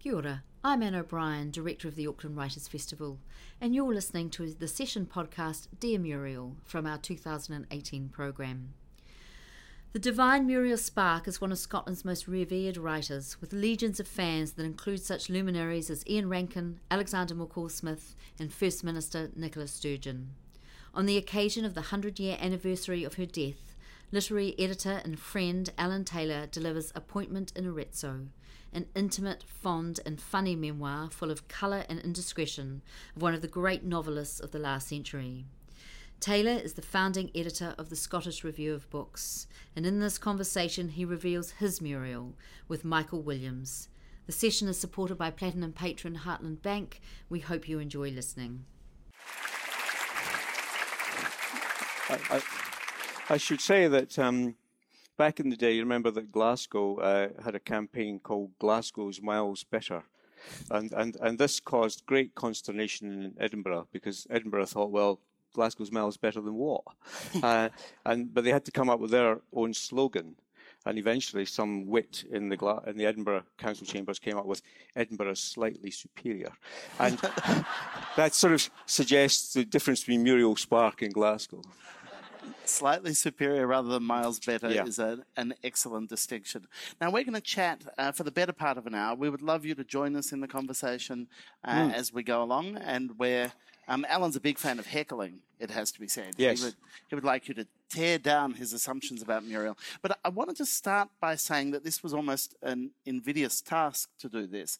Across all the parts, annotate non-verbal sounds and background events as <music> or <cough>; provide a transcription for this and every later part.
Kia ora. I'm Anne O'Brien, Director of the Auckland Writers Festival, and you're listening to the session podcast Dear Muriel from our 2018 programme. The Divine Muriel Spark is one of Scotland's most revered writers, with legions of fans that include such luminaries as Ian Rankin, Alexander McCall Smith, and First Minister Nicola Sturgeon. On the occasion of the 100 year anniversary of her death, literary editor and friend Alan Taylor delivers Appointment in Arezzo, an intimate, fond, and funny memoir full of colour and indiscretion of one of the great novelists of the last century. Taylor is the founding editor of the Scottish Review of Books, and in this conversation he reveals his Muriel with Michael Williams. The session is supported by Platinum patron Heartland Bank. We hope you enjoy listening. I, I, I should say that um, back in the day, you remember that Glasgow uh, had a campaign called Glasgow's Miles Better. And, and, and this caused great consternation in Edinburgh because Edinburgh thought, well, Glasgow's miles better than what? <laughs> uh, and but they had to come up with their own slogan. And eventually, some wit in the Gla- in the Edinburgh Council chambers came up with Edinburgh slightly superior, and <laughs> that sort of suggests the difference between Muriel Spark and Glasgow slightly superior rather than miles better yeah. is a, an excellent distinction. Now, we're going to chat uh, for the better part of an hour. We would love you to join us in the conversation uh, mm. as we go along. And we're, um, Alan's a big fan of heckling, it has to be said. Yes. He would, he would like you to tear down his assumptions about Muriel. But I wanted to start by saying that this was almost an invidious task to do this.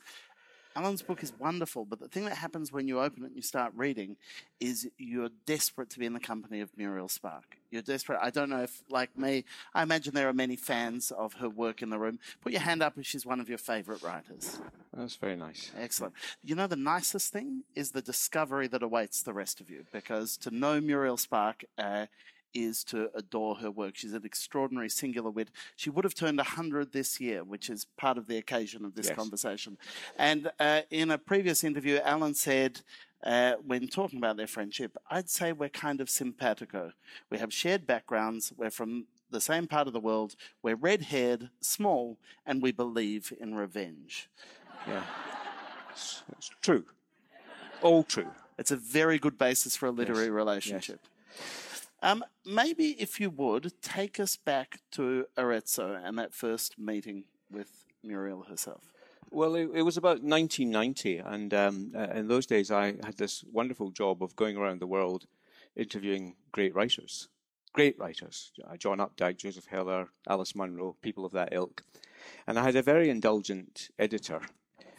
Alan's book is wonderful, but the thing that happens when you open it and you start reading is you're desperate to be in the company of Muriel Spark. You're desperate. I don't know if, like me, I imagine there are many fans of her work in the room. Put your hand up if she's one of your favourite writers. That's very nice. Excellent. You know, the nicest thing is the discovery that awaits the rest of you, because to know Muriel Spark uh, is to adore her work. She's an extraordinary singular wit. She would have turned 100 this year, which is part of the occasion of this yes. conversation. And uh, in a previous interview, Alan said, uh, when talking about their friendship, I'd say we're kind of simpatico. We have shared backgrounds, we're from the same part of the world, we're red haired, small, and we believe in revenge. Yeah. It's, it's, true. All true. It's a very good basis for a literary yes. relationship. Yes. Um, maybe if you would take us back to Arezzo and that first meeting with Muriel herself. Well, it, it was about 1990, and um, uh, in those days, I had this wonderful job of going around the world interviewing great writers, great writers, uh, John Updike, Joseph Heller, Alice Munro, people of that ilk. And I had a very indulgent editor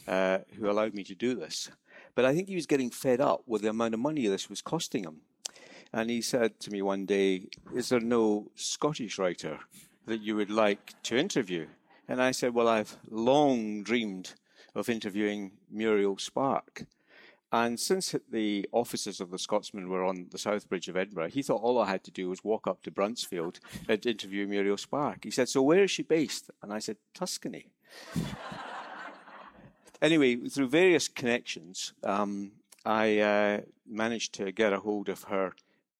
uh, who allowed me to do this. But I think he was getting fed up with the amount of money this was costing him. And he said to me one day, Is there no Scottish writer that you would like to interview? And I said, Well, I've long dreamed of interviewing Muriel Spark. And since the offices of the Scotsman were on the South Bridge of Edinburgh, he thought all I had to do was walk up to Bruntsfield and interview Muriel Spark. He said, So where is she based? And I said, Tuscany. <laughs> anyway, through various connections, um, I uh, managed to get a hold of her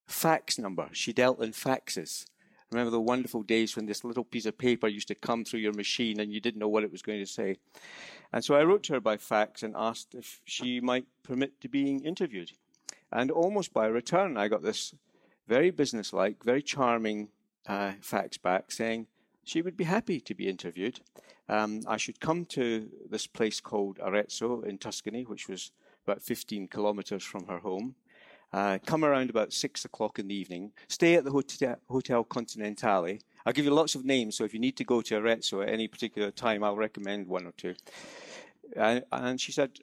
fax number. She dealt in faxes. Remember the wonderful days when this little piece of paper used to come through your machine and you didn't know what it was going to say. And so I wrote to her by fax and asked if she might permit to being interviewed. And almost by return, I got this very businesslike, very charming uh, fax back saying she would be happy to be interviewed. Um, I should come to this place called Arezzo in Tuscany, which was about 15 kilometers from her home. Uh, come around about six o'clock in the evening. Stay at the Hotel, Hotel Continentale. I'll give you lots of names, so if you need to go to Arezzo at any particular time, I'll recommend one or two. Uh, and she said,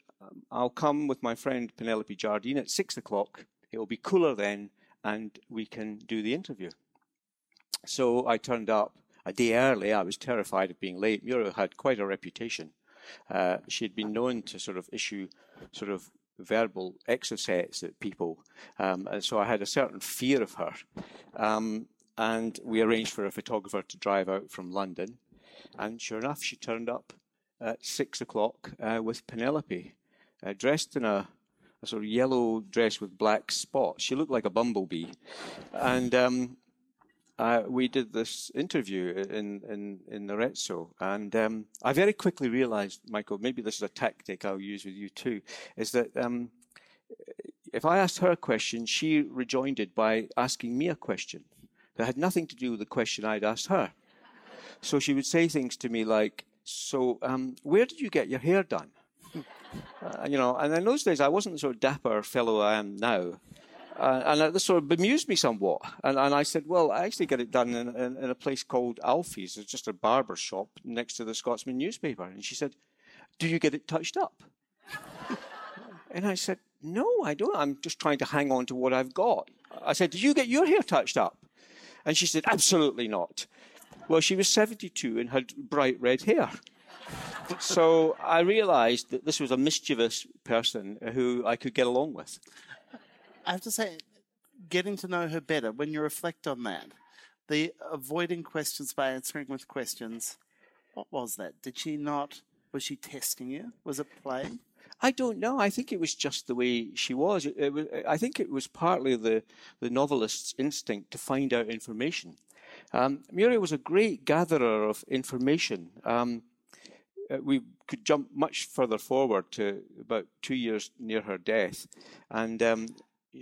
I'll come with my friend Penelope Jardine at six o'clock. It will be cooler then, and we can do the interview. So I turned up a day early. I was terrified of being late. Muriel had quite a reputation. Uh, she had been known to sort of issue sort of verbal exocets at people. Um, and so I had a certain fear of her. Um, and we arranged for a photographer to drive out from London. And sure enough, she turned up at six o'clock uh, with Penelope, uh, dressed in a, a, sort of yellow dress with black spots. She looked like a bumblebee. And um, uh, we did this interview in in in Arezzo, and um, I very quickly realised, Michael, maybe this is a tactic I'll use with you too, is that um, if I asked her a question, she rejoined it by asking me a question that had nothing to do with the question I'd asked her. So she would say things to me like, "So, um, where did you get your hair done?" <laughs> uh, you know, and in those days I wasn't the sort of dapper fellow I am now. Uh, and this sort of bemused me somewhat. And, and I said, well, I actually get it done in, in, in, a place called Alfie's. It's just a barber shop next to the Scotsman newspaper. And she said, do you get it touched up? <laughs> and I said, no, I don't. I'm just trying to hang on to what I've got. I said, did you get your hair touched up? And she said, absolutely not. Well, she was 72 and had bright red hair. <laughs> so I realized that this was a mischievous person who I could get along with. I have to say, getting to know her better, when you reflect on that, the avoiding questions by answering with questions, what was that? Did she not, was she testing you? Was it play? I don't know. I think it was just the way she was. It, it was I think it was partly the, the novelist's instinct to find out information. Um, Muriel was a great gatherer of information. Um, uh, we could jump much further forward to about two years near her death, and um,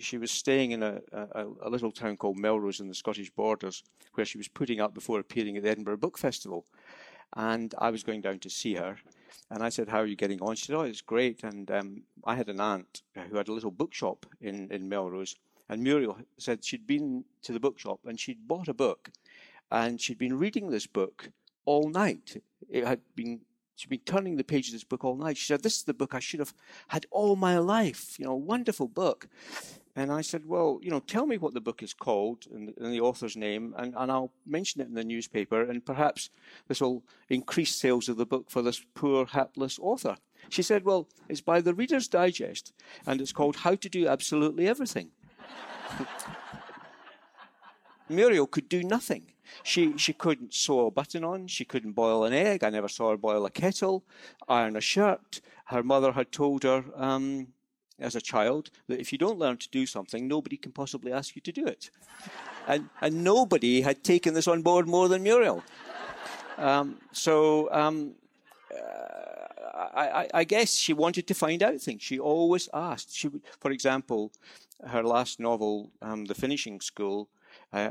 she was staying in a, a, a, little town called Melrose in the Scottish borders, where she was putting up before appearing at the Edinburgh Book Festival. And I was going down to see her, and I said, "How are you getting on?" She said, "Oh, it's great." And um, I had an aunt who had a little bookshop in in Melrose, and Muriel said she'd been to the bookshop and she'd bought a book, and she'd been reading this book all night. It had been She'd been turning the pages of this book all night. She said, This is the book I should have had all my life. You know, wonderful book. And I said, Well, you know, tell me what the book is called and, and the author's name, and, and I'll mention it in the newspaper, and perhaps this will increase sales of the book for this poor, hapless author. She said, Well, it's by the Reader's Digest, and it's called How to Do Absolutely Everything. <laughs> Muriel could do nothing. She she couldn't sew a button on. She couldn't boil an egg. I never saw her boil a kettle, iron a shirt. Her mother had told her um, as a child that if you don't learn to do something, nobody can possibly ask you to do it. <laughs> and and nobody had taken this on board more than Muriel. Um, so. Um, uh, I, I, guess she wanted to find out things. She always asked. She, for example, her last novel, um, The Finishing School, uh,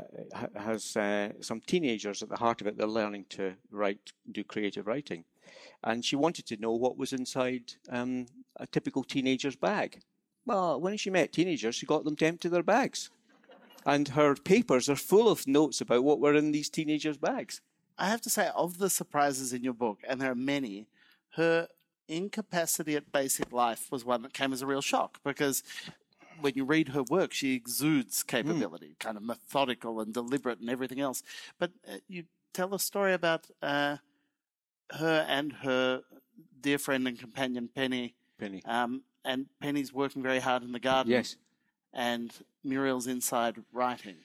has uh, some teenagers at the heart of it. They're learning to write, do creative writing, and she wanted to know what was inside um, a typical teenager's bag. Well, when she met teenagers, she got them to empty their bags, and her papers are full of notes about what were in these teenagers' bags. I have to say, of the surprises in your book, and there are many, her incapacity at basic life was one that came as a real shock because when you read her work, she exudes hmm. capability, mm. kind of methodical and deliberate and everything else. But uh, you tell a story about uh, her and her dear friend and companion Penny. Penny. Um, and Penny's working very hard in the garden. Yes. And Muriel's inside writing.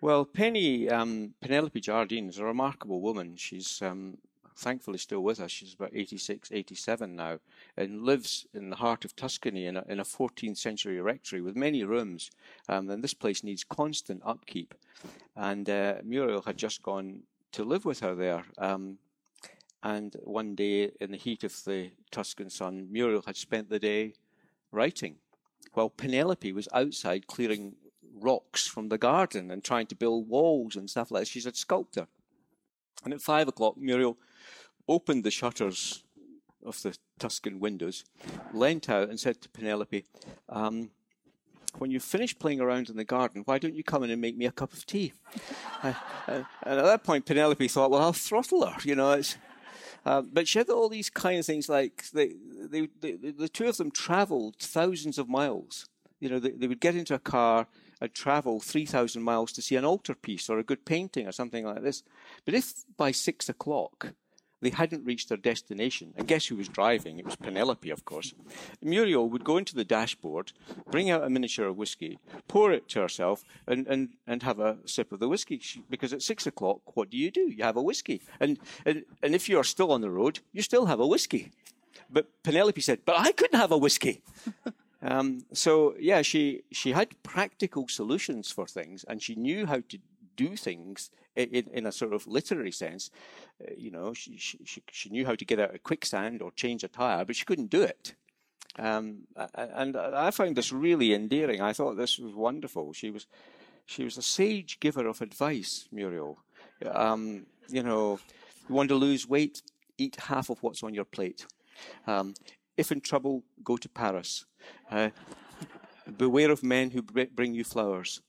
Well, Penny, um, Penelope Jardine is a remarkable woman. She's um, thankfully still with us. She's about 86, 87 now, and lives in the heart of Tuscany in a, in a 14th century rectory with many rooms. Um, and this place needs constant upkeep. And uh, Muriel had just gone to live with her there. Um, and one day, in the heat of the Tuscan sun, Muriel had spent the day writing, while Penelope was outside clearing rocks from the garden and trying to build walls and stuff like that. She's a sculptor. And at five o'clock, Muriel opened the shutters of the Tuscan windows, leant out, and said to Penelope, um, when you finish playing around in the garden, why don't you come in and make me a cup of tea? uh, <laughs> and at that point, Penelope thought, well, I'll throttle her, you know. Uh, but she had all these kind of things like they, they, they, the two of them traveled thousands of miles. You know, they, they would get into a car and travel 3,000 miles to see an altarpiece or a good painting or something like this. But if by six o'clock they hadn't reached their destination. And guess who was driving? It was Penelope, of course. Muriel would go into the dashboard, bring out a miniature of whiskey, pour it to herself, and, and, and have a sip of the whiskey. Because at six o'clock, what do you do? You have a whiskey. And, and, and if you're still on the road, you still have a whiskey. But Penelope said, But I couldn't have a whiskey. <laughs> um, so, yeah, she, she had practical solutions for things, and she knew how to do things in, in a sort of literary sense. Uh, you know, she, she, she knew how to get out of quicksand or change a tire, but she couldn't do it. Um, and I found this really endearing. I thought this was wonderful. She was, she was a sage giver of advice, Muriel. Um, you know, you want to lose weight, eat half of what's on your plate. Um, if in trouble, go to Paris. Uh, <laughs> beware of men who bring you flowers.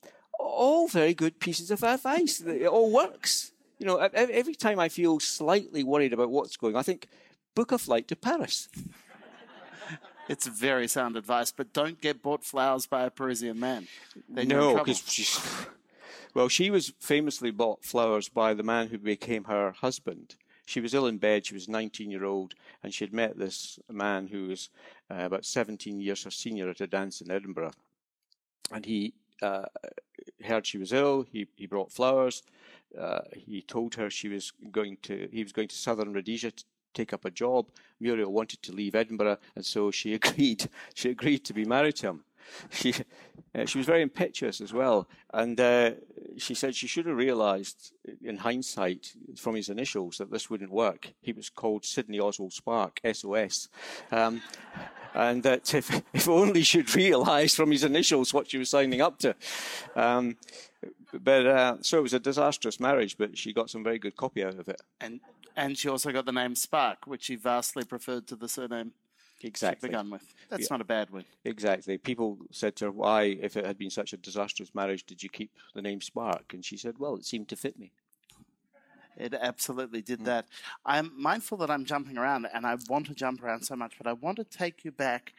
All very good pieces of advice. It all works. You know, every time I feel slightly worried about what's going, on, I think, book a flight to Paris. <laughs> It's very sound advice, but don't get bought flowers by a Parisian man. Then no, because she's. Well, she was famously bought flowers by the man who became her husband. She was ill in bed. She was 19 year old, and she had met this man who was uh, about 17 years her senior at a dance in Edinburgh. And he uh, heard she was ill. He he brought flowers. Uh, he told her she was going to he was going to Southern Rhodesia to take up a job. Muriel wanted to leave Edinburgh, and so she <laughs> agreed. She agreed to be married to him. She uh, she was very impetuous as well, and uh, she said she should have realised, in hindsight, from his initials, that this wouldn't work. He was called Sydney Oswald Spark, SOS. Um, and that if, <laughs> if only she'd realised from his initials what she was signing up to. Um, but uh, so it was a disastrous marriage, but she got some very good copy out of it. And and she also got the name Spark, which she vastly preferred to the surname exactly begun with. That's yeah. not a bad one. Exactly. People said to her, "Why, if it had been such a disastrous marriage, did you keep the name Spark?" And she said, "Well, it seemed to fit me." It absolutely did mm. that. I'm mindful that I'm jumping around, and I want to jump around so much, but I want to take you back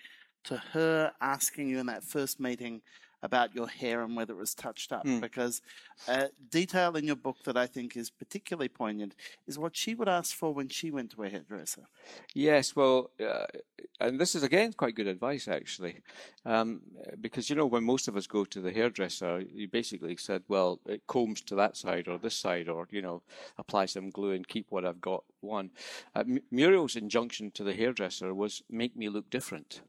to her asking you in that first meeting about your hair and whether it was touched up. Mm. Because a detail in your book that I think is particularly poignant is what she would ask for when she went to a hairdresser. Yes, well, uh, and this is again quite good advice actually, um, because you know when most of us go to the hairdresser, you basically said, well, it combs to that side or this side, or you know, apply some glue and keep what I've got. One, uh, Muriel's injunction to the hairdresser was make me look different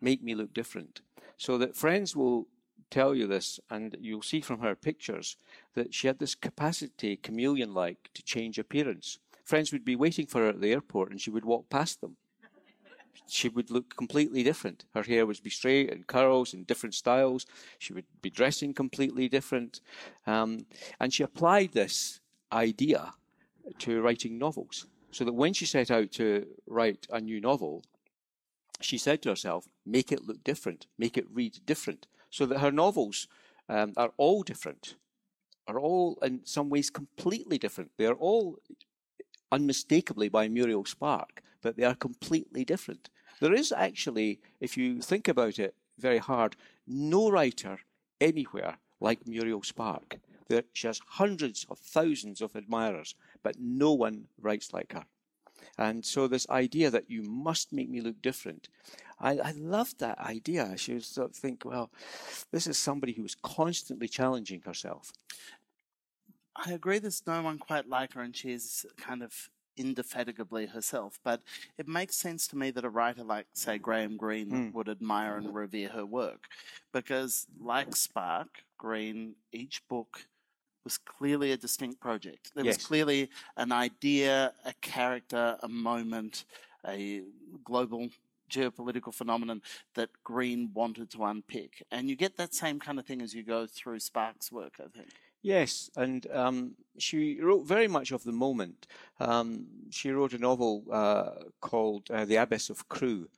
make me look different. So that friends will tell you this, and you'll see from her pictures that she had this capacity, chameleon like, to change appearance. Friends would be waiting for her at the airport, and she would walk past them. She would look completely different. Her hair would be straight and curls in different styles. She would be dressing completely different. Um, and she applied this idea to writing novels. So that when she set out to write a new novel, she said to herself, make it look different, make it read different, so that her novels um, are all different, are all in some ways completely different. They are all unmistakably by Muriel Spark, but they are completely different. There is actually, if you think about it very hard, no writer anywhere like Muriel Spark. She has hundreds of thousands of admirers, but no one writes like her. And so this idea that you must make me look different, I, I loved that idea. She was sort of think, well, this is somebody who is constantly challenging herself. I agree there's no one quite like her and she is kind of indefatigably herself. But it makes sense to me that a writer like, say, Graham Greene mm. would admire and revere her work. Because, like Spark, Greene, each book was clearly a distinct project. There yes. was clearly an idea, a character, a moment, a global geopolitical phenomenon that Greene wanted to unpick. And you get that same kind of thing as you go through Spark's work, I think. Yes, and um, she wrote very much of the moment. Um, she wrote a novel uh, called uh, The Abbess of Crewe,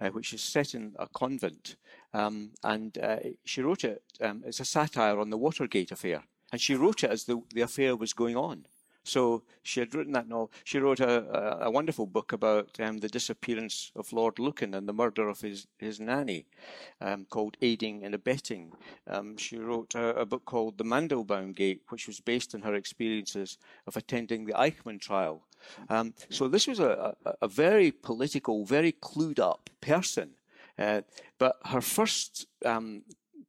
uh, which is set in a convent. Um, and uh, she wrote it, um, it's a satire on the Watergate affair. And she wrote it as the, the affair was going on. So she had written that novel. She wrote a, a, a wonderful book about um, the disappearance of Lord Lucan and the murder of his, his nanny um, called Aiding and Abetting. Um, she wrote a, a, book called The Mandelbaum Gate, which was based on her experiences of attending the Eichmann trial. Um, so this was a, a, very political, very clued up person. Uh, but her first um,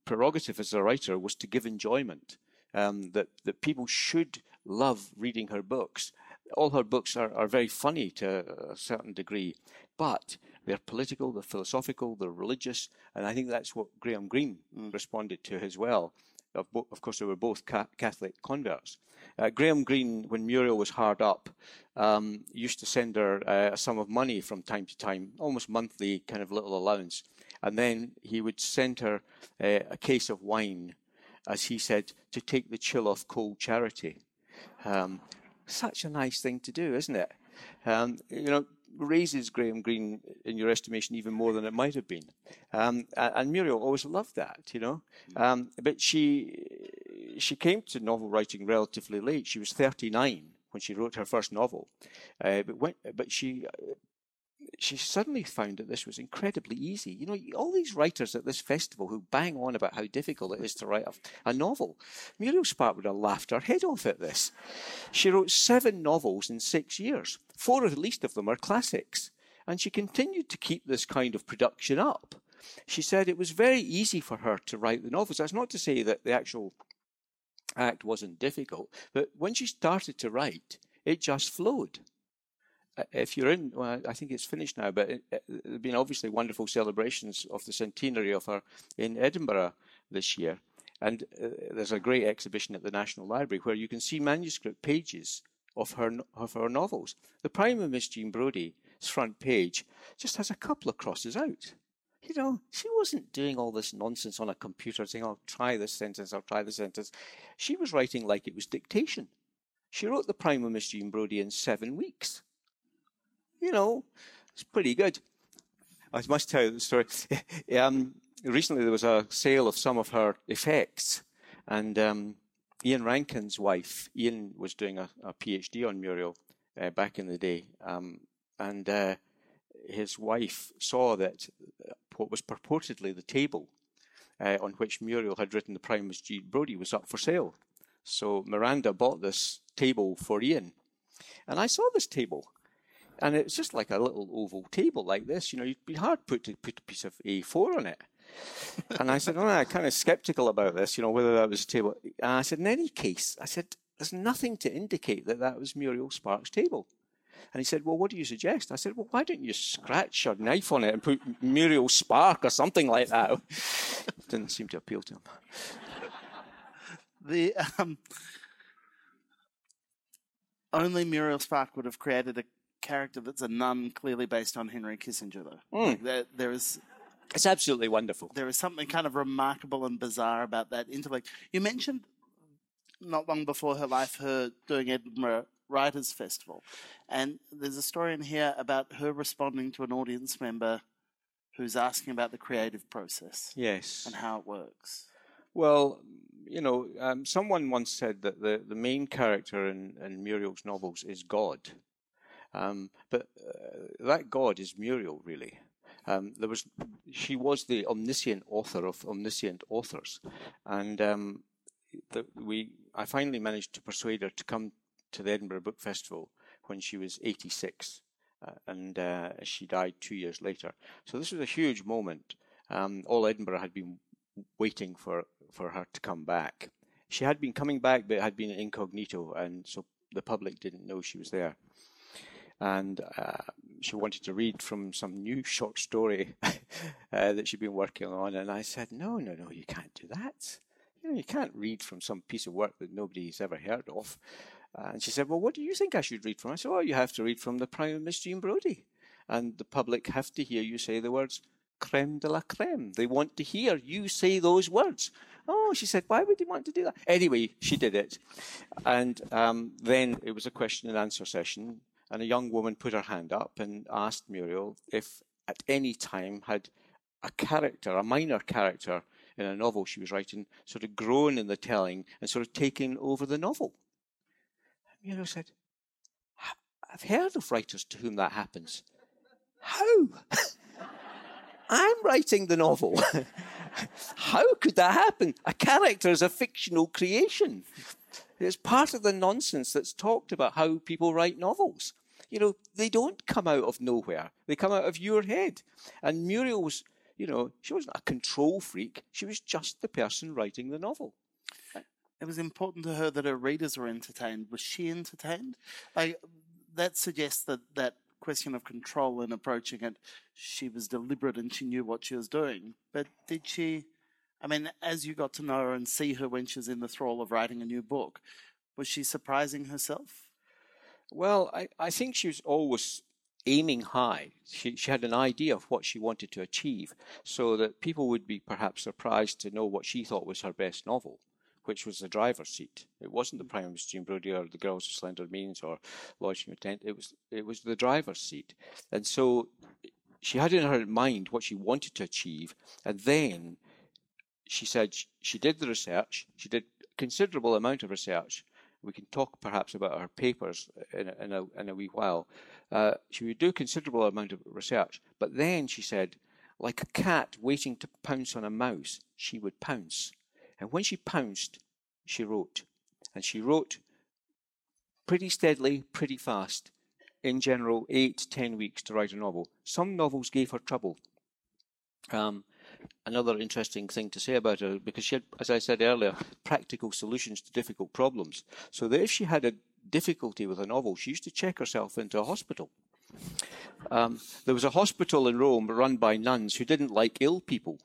prerogative as a writer was to give enjoyment um, that, that people should love reading her books. All her books are, are very funny to a certain degree, but they're political, they're philosophical, they're religious, and I think that's what Graham Greene mm. responded to as well. of, bo- of course, they were both ca- Catholic converts. Uh, Graham Greene, when Muriel was hard up, um, used to send her uh, a sum of money from time to time, almost monthly kind of little allowance. And then he would send her uh, a case of wine, as he said, to take the chill off cold charity. Um, such a nice thing to do, isn't it? Um, you know, raises Graham Greene in your estimation even more than it might have been. Um, and Muriel always loved that, you know. Um, but she she came to novel writing relatively late. She was 39 when she wrote her first novel, uh, but when, but she she suddenly found that this was incredibly easy. You know, all these writers at this festival who bang on about how difficult it is to write a, a, novel. Muriel Spark would have laughed her head off at this. She wrote seven novels in six years. Four at least of them are classics. And she continued to keep this kind of production up. She said it was very easy for her to write the novels. That's not to say that the actual act wasn't difficult, but when she started to write, it just flowed. Uh, if you're in, well, I think it's finished now, but it, there have been obviously wonderful celebrations of the centenary of her in Edinburgh this year. And uh, there's a great exhibition at the National Library where you can see manuscript pages of her of her novels. The Prime of Miss Jean Brodie's front page just has a couple of crosses out. You know, she wasn't doing all this nonsense on a computer saying, I'll try this sentence, I'll try this sentence. She was writing like it was dictation. She wrote The Prime of Miss Jean Brodie in seven weeks you know, it's pretty good. I must tell you the story. <laughs> um, recently, there was a sale of some of her effects, and um, Ian Rankin's wife, Ian was doing a, a PhD on Muriel uh, back in the day, um, and uh, his wife saw that what was purportedly the table uh, on which Muriel had written the Prime Miss Jean Brodie was up for sale. So Miranda bought this table for Ian. And I saw this table and it's just like a little oval table like this. You know, you'd be hard put to put a piece of A4 on it. and I said, oh, I'm kind of skeptical about this, you know, whether that was a table. And I said, in any case, I said, there's nothing to indicate that that was Muriel Spark's table. And he said, Well, what do you suggest? I said, Well, why don't you scratch your knife on it and put Muriel Spark or something like that? <laughs> Didn't seem to appeal to him. The um, only Muriel Spark would have created a character that's a nun, clearly based on Henry Kissinger, though. Mm. Like there, there is. It's absolutely wonderful. There is something kind of remarkable and bizarre about that intellect. You mentioned not long before her life, her doing Edinburgh Writers Festival, and there's a story in here about her responding to an audience member who's asking about the creative process. Yes. And how it works. Well, you know, um, someone once said that the, the main character in, in Muriel's novels is God. Um, but uh, that God is Muriel, really. Um, there was, she was the omniscient author of omniscient authors, and um, the, we, I finally managed to persuade her to come to the Edinburgh Book Festival when she was 86, uh, and uh, she died two years later. So this was a huge moment. Um, all Edinburgh had been waiting for for her to come back. She had been coming back, but had been incognito, and so the public didn't know she was there and uh, she wanted to read from some new short story <laughs> uh, that she'd been working on. And I said, No, no, no, you can't do that. You know, you can't read from some piece of work that nobody's ever heard of. And she said, Well, what do you think I should read from? I said, Well, you have to read from the Prime Miss Jean Brodie. And the public have to hear you say the words creme de la creme. They want to hear you say those words. Oh, she said, why would you want to do that? Anyway, she did it. And um, then it was a question and answer session and a young woman put her hand up and asked Muriel if at any time had a character, a minor character in a novel she was writing, sort of grown in the telling and sort of taken over the novel. And Muriel said, I've heard of writers to whom that happens. How? <laughs> I'm writing the novel. <laughs> How could that happen? A character is a fictional creation. It's part of the nonsense that's talked about how people write novels you know, they don't come out of nowhere. They come out of your head. And Muriel was, you know, she wasn't a control freak. She was just the person writing the novel. It was important to her that her readers were entertained. Was she entertained? That suggests that that question of control in approaching it, she was deliberate and she knew what she was doing. But did she I mean, as you got to know her and see her when she's in the thrall of writing a new book, was she surprising herself? Well, I, I think she was always aiming high. She, she had an idea of what she wanted to achieve, so that people would be perhaps surprised to know what she thought was her best novel, which was The Driver's Seat. It wasn't The mm. Prime Minister Jean Brodie or The Girls with Slender Means or Loitering with Intent. It was, it was The Driver's Seat. And so she had in her mind what she wanted to achieve, and then she said she, she did the research. She did considerable amount of research. We can talk perhaps about her papers in a, in a, in a wee while. Uh, she would do considerable amount of research, but then she said, like a cat waiting to pounce on a mouse, she would pounce. And when she pounced, she wrote. And she wrote pretty steadily, pretty fast. In general, eight, ten weeks to write a novel. Some novels gave her trouble. Um, another interesting thing to say about her, because she had, as I said earlier, practical solutions to difficult problems. So that if she had a difficulty with a novel, she used to check herself into a hospital. Um, there was a hospital in Rome run by nuns who didn't like ill people.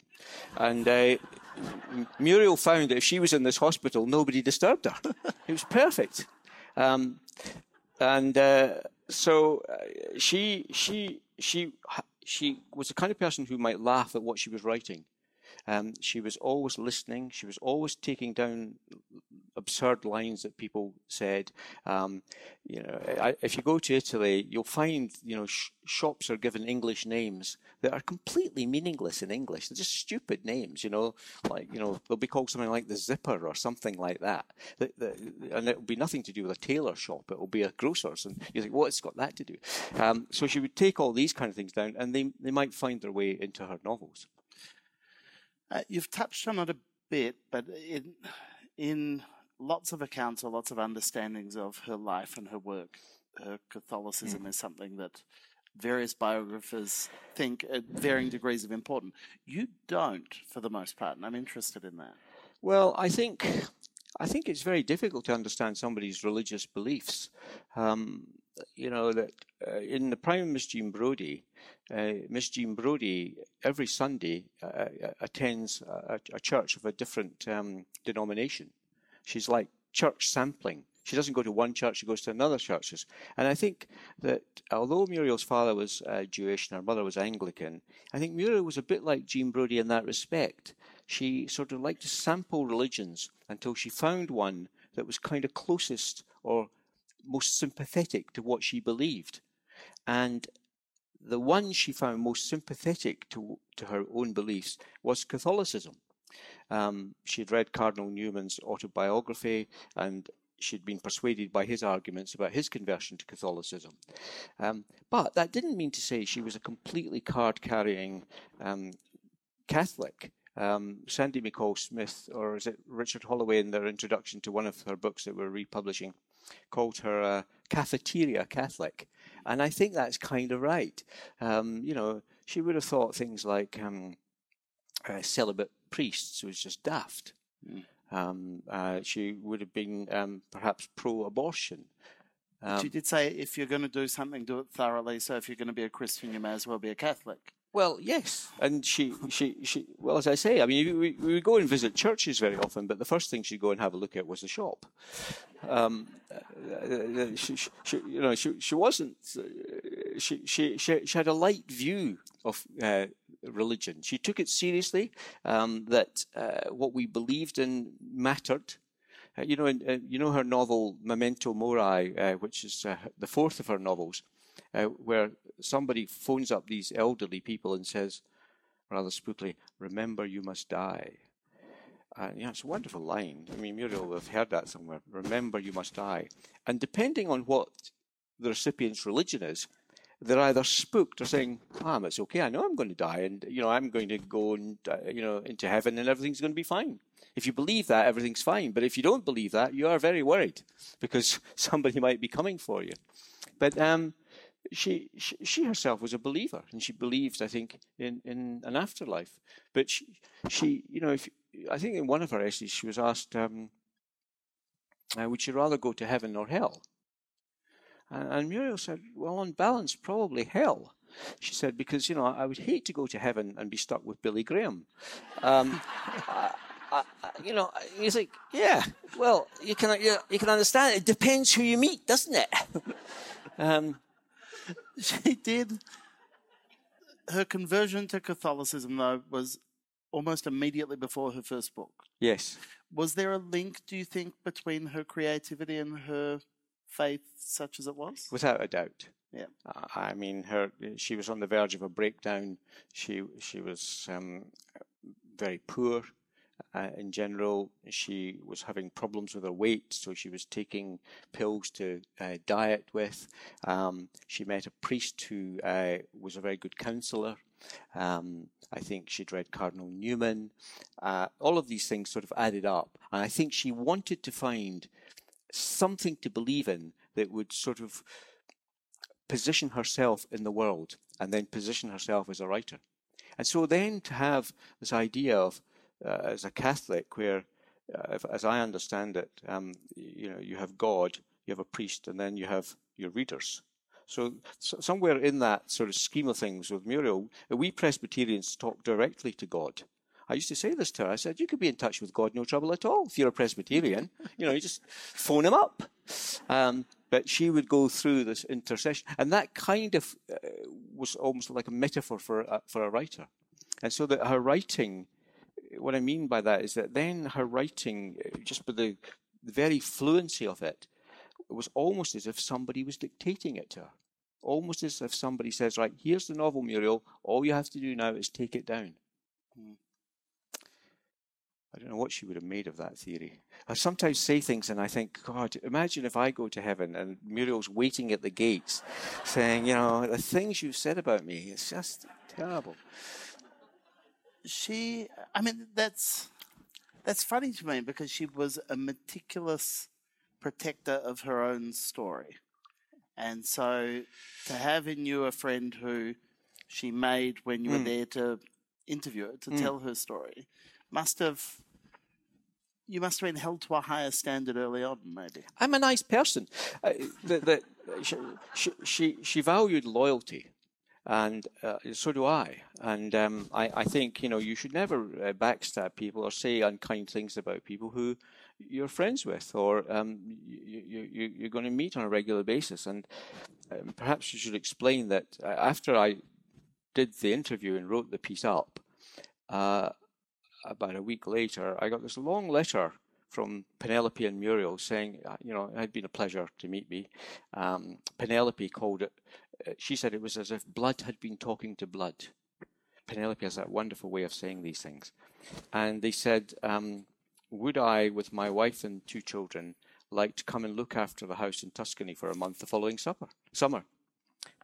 And uh, Muriel found that if she was in this hospital, nobody disturbed her. it was perfect. Um, and uh, so uh, she, she, she, she was the kind of person who might laugh at what she was writing. Um, she was always listening. She was always taking down absurd lines that people said. Um, you know, I, if you go to Italy, you'll find you know sh- shops are given English names that are completely meaningless in English. They're just stupid names. You know, like you know they'll be called something like the Zipper or something like that, the, the, and it'll be nothing to do with a tailor shop. It'll be a grocer's, and you think, what's got that to do? Um, so she would take all these kind of things down, and they they might find their way into her novels. Uh, you've touched on it a bit, but in, in lots of accounts or lots of understandings of her life and her work, her Catholicism mm. is something that various biographers think at varying degrees of importance. You don't, for the most part, and I'm interested in that. Well, I think I think it's very difficult to understand somebody's religious beliefs. Um, you know that uh, in the Prime Miss Jean Brodie, uh, Miss Jean Brodie every Sunday uh, uh attends a, a, church of a different um, denomination. She's like church sampling. She doesn't go to one church; she goes to another churches. And I think that although Muriel's father was uh, Jewish and her mother was Anglican, I think Muriel was a bit like Jean Brodie in that respect. She sort of liked to sample religions until she found one that was kind of closest or most sympathetic to what she believed. And the one she found most sympathetic to, to her own beliefs was Catholicism. Um, she had read Cardinal Newman's autobiography and she'd been persuaded by his arguments about his conversion to Catholicism. Um, but that didn't mean to say she was a completely card carrying um, Catholic. Um, Sandy McCall Smith, or is it Richard Holloway, in their introduction to one of her books that we're republishing, called her a cafeteria Catholic. And I think that's kind of right. Um, you know, she would have thought things like um, uh, celibate priests was just daft. Mm. Um, uh, she would have been um, perhaps pro abortion. she um, did say if you're going to do something, do it thoroughly. So if you're going to be a Christian, you may as well be a Catholic. Well, yes, and she, she, she. Well, as I say, I mean, we, we go and visit churches very often, but the first thing she'd go and have a look at was the shop. Um, uh, uh she, she, you know, she, she wasn't. Uh, she, she, she, she had a light view of uh, religion. She took it seriously. Um, that uh, what we believed in mattered. Uh, you know, in, you know her novel Memento Mori, which is the fourth of her novels uh, where somebody phones up these elderly people and says, rather spookily, "Remember, you must die." Uh, yeah, it's a wonderful line. I mean, Muriel will have heard that somewhere. Remember, you must die. And depending on what the recipient's religion is, they're either spooked or saying, "Ah, it's okay. I know I'm going to die, and you know I'm going to go and uh, you know into heaven, and everything's going to be fine." If you believe that, everything's fine. But if you don't believe that, you are very worried because <laughs> somebody might be coming for you. But um, she, she, she herself was a believer, and she believed, I think, in, in an afterlife. But she, she, you know, if I think in one of her essays she was asked, um, uh, "Would she rather go to heaven or hell?" And, and Muriel said, "Well, on balance, probably hell." She said, because, you know, I would hate to go to heaven and be stuck with Billy Graham. Um, <laughs> I, I, you know, he's like, yeah, well, you can, you, you can understand. It depends who you meet, doesn't it? <laughs> um, she did. Her conversion to Catholicism, though, was almost immediately before her first book. Yes. Was there a link, do you think, between her creativity and her faith, such as it was? Without a doubt. Yeah. I mean, her she was on the verge of a breakdown. She she was um, very poor. Uh, in general, she was having problems with her weight, so she was taking pills to uh, diet with. Um, she met a priest who uh, was a very good counsellor. Um, I think she'd read Cardinal Newman. Uh, all of these things sort of added up, and I think she wanted to find something to believe in that would sort of position herself in the world and then position herself as a writer. And so then to have this idea of, uh, as a Catholic, where, uh, if, as I understand it, um, you know, you have God, you have a priest, and then you have your readers. So, so, somewhere in that sort of scheme of things with Muriel, we Presbyterians talk directly to God. I used to say this to her. I said, you could be in touch with God, no trouble at all. If you're a Presbyterian, you know, you just phone him up. Um, but she would go through this intercession, and that kind of uh, was almost like a metaphor for a, for a writer. And so that her writing, what I mean by that is that then her writing, uh, just by the, the very fluency of it, it was almost as if somebody was dictating it to her. Almost as if somebody says, right, here's the novel, Muriel. All you have to do now is take it down. Hmm. I don't know what she would have made of that theory. I sometimes say things and I think, God, imagine if I go to heaven and Muriel's waiting at the gates saying, you know, the things you've said about me, it's just terrible. She, I mean, that's that's funny to me because she was a meticulous protector of her own story. And so to have in you a friend who she made when you mm. were hmm. there to interview her, to mm. tell her story, must have you must have been held to a higher standard early on, maybe. I'm a nice person. Uh, the, the, she, she, she valued loyalty, and uh, so do I. And um, I, I think you know you should never uh, backstab people or say unkind things about people who you're friends with or um, you, you, you're going to meet on a regular basis. And um, perhaps you should explain that uh, after I did the interview and wrote the piece up. About a week later, I got this long letter from Penelope and Muriel saying, uh, you know, it had been a pleasure to meet me. Um, Penelope called it, uh, she said it was as if blood had been talking to blood. Penelope has that wonderful way of saying these things. And they said, um, would I, with my wife and two children, like to come and look after the house in Tuscany for a month the following supper, summer?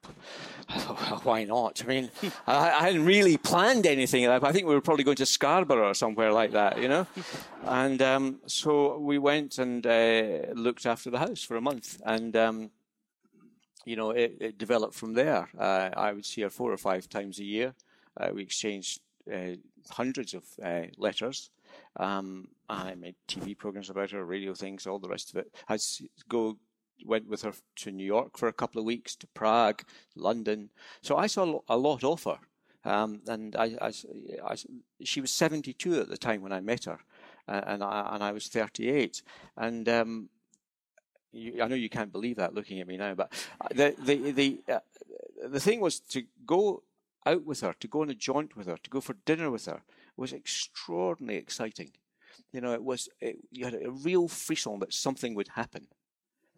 <laughs> well, why not? I mean, I, I, hadn't really planned anything. I think we were probably going to Scarborough or somewhere like that, you know. And um, so we went and uh, looked after the house for a month, and um, you know, it, it, developed from there. Uh, I would see her four or five times a year. Uh, we exchanged uh, hundreds of uh, letters. Um, I made TV programs about her, radio things, all the rest of it. I'd go went with her to New York for a couple of weeks, to Prague, London. So I saw a lot of her. Um, and I, I, I, she was 72 at the time when I met her, and I, and I was 38. And um, you, I know you can't believe that looking at me now, but uh, the the the uh, the thing was to go out with her, to go on a jaunt with her, to go for dinner with her was extraordinarily exciting. You know, it was it, you had a real frisson that something would happen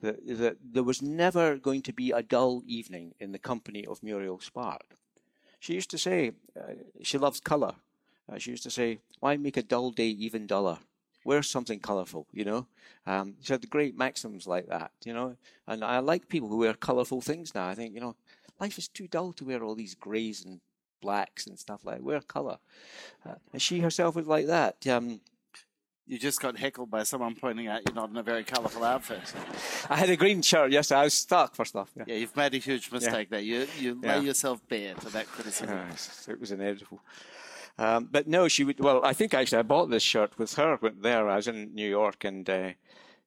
that, that there was never going to be a dull evening in the company of Muriel Spark. She used to say, uh, she loves colour. Uh, she used to say, why make a dull day even duller? Wear something colourful, you know. Um, she had great maxims like that, you know. And I like people who wear colourful things now. I think, you know, life is too dull to wear all these greys and blacks and stuff like that. Wear colour. Uh, and she herself was like that. Um, you just got heckled by someone pointing out you're not in a very colourful outfit. <laughs> I had a green shirt. Yes, I was stuck for stuff. Yeah, yeah you've made a huge mistake yeah. there. You you yeah. lay yourself bare to that criticism. it was inevitable. Um, but no, she would. Well, I think actually I bought this shirt with her went there. I was in New York, and uh,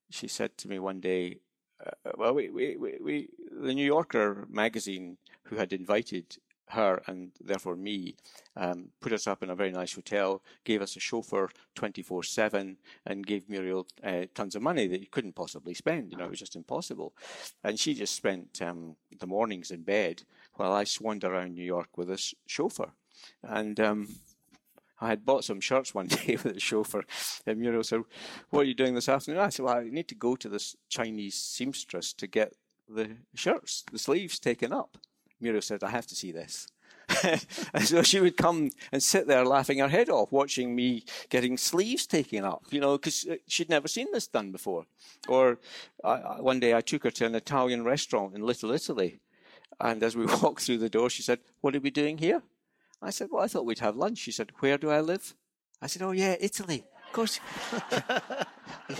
she said to me one day, uh, "Well, we, we, we, we, the New Yorker magazine, who had invited her and therefore me, um, put us up in a very nice hotel, gave us a chauffeur 24 7, and gave Muriel uh, tons of money that you couldn't possibly spend. You know, it was just impossible. And she just spent um, the mornings in bed while I swanned around New York with this chauffeur. And um, I had bought some shirts one <laughs> day with the chauffeur, and Muriel said, What are you doing this afternoon? I said, Well, I need to go to this Chinese seamstress to get the shirts, the sleeves taken up. Muriel said, I have to see this. and <laughs> so she would come and sit there laughing her head off, watching me getting sleeves taken up, you know, because uh, she'd never seen this done before. Or uh, one day I took her to an Italian restaurant in Little Italy. And as we <laughs> walked through the door, she said, What are we doing here? I said, Well, I thought we'd have lunch. She said, Where do I live? I said, Oh, yeah, Italy. Of course. <laughs>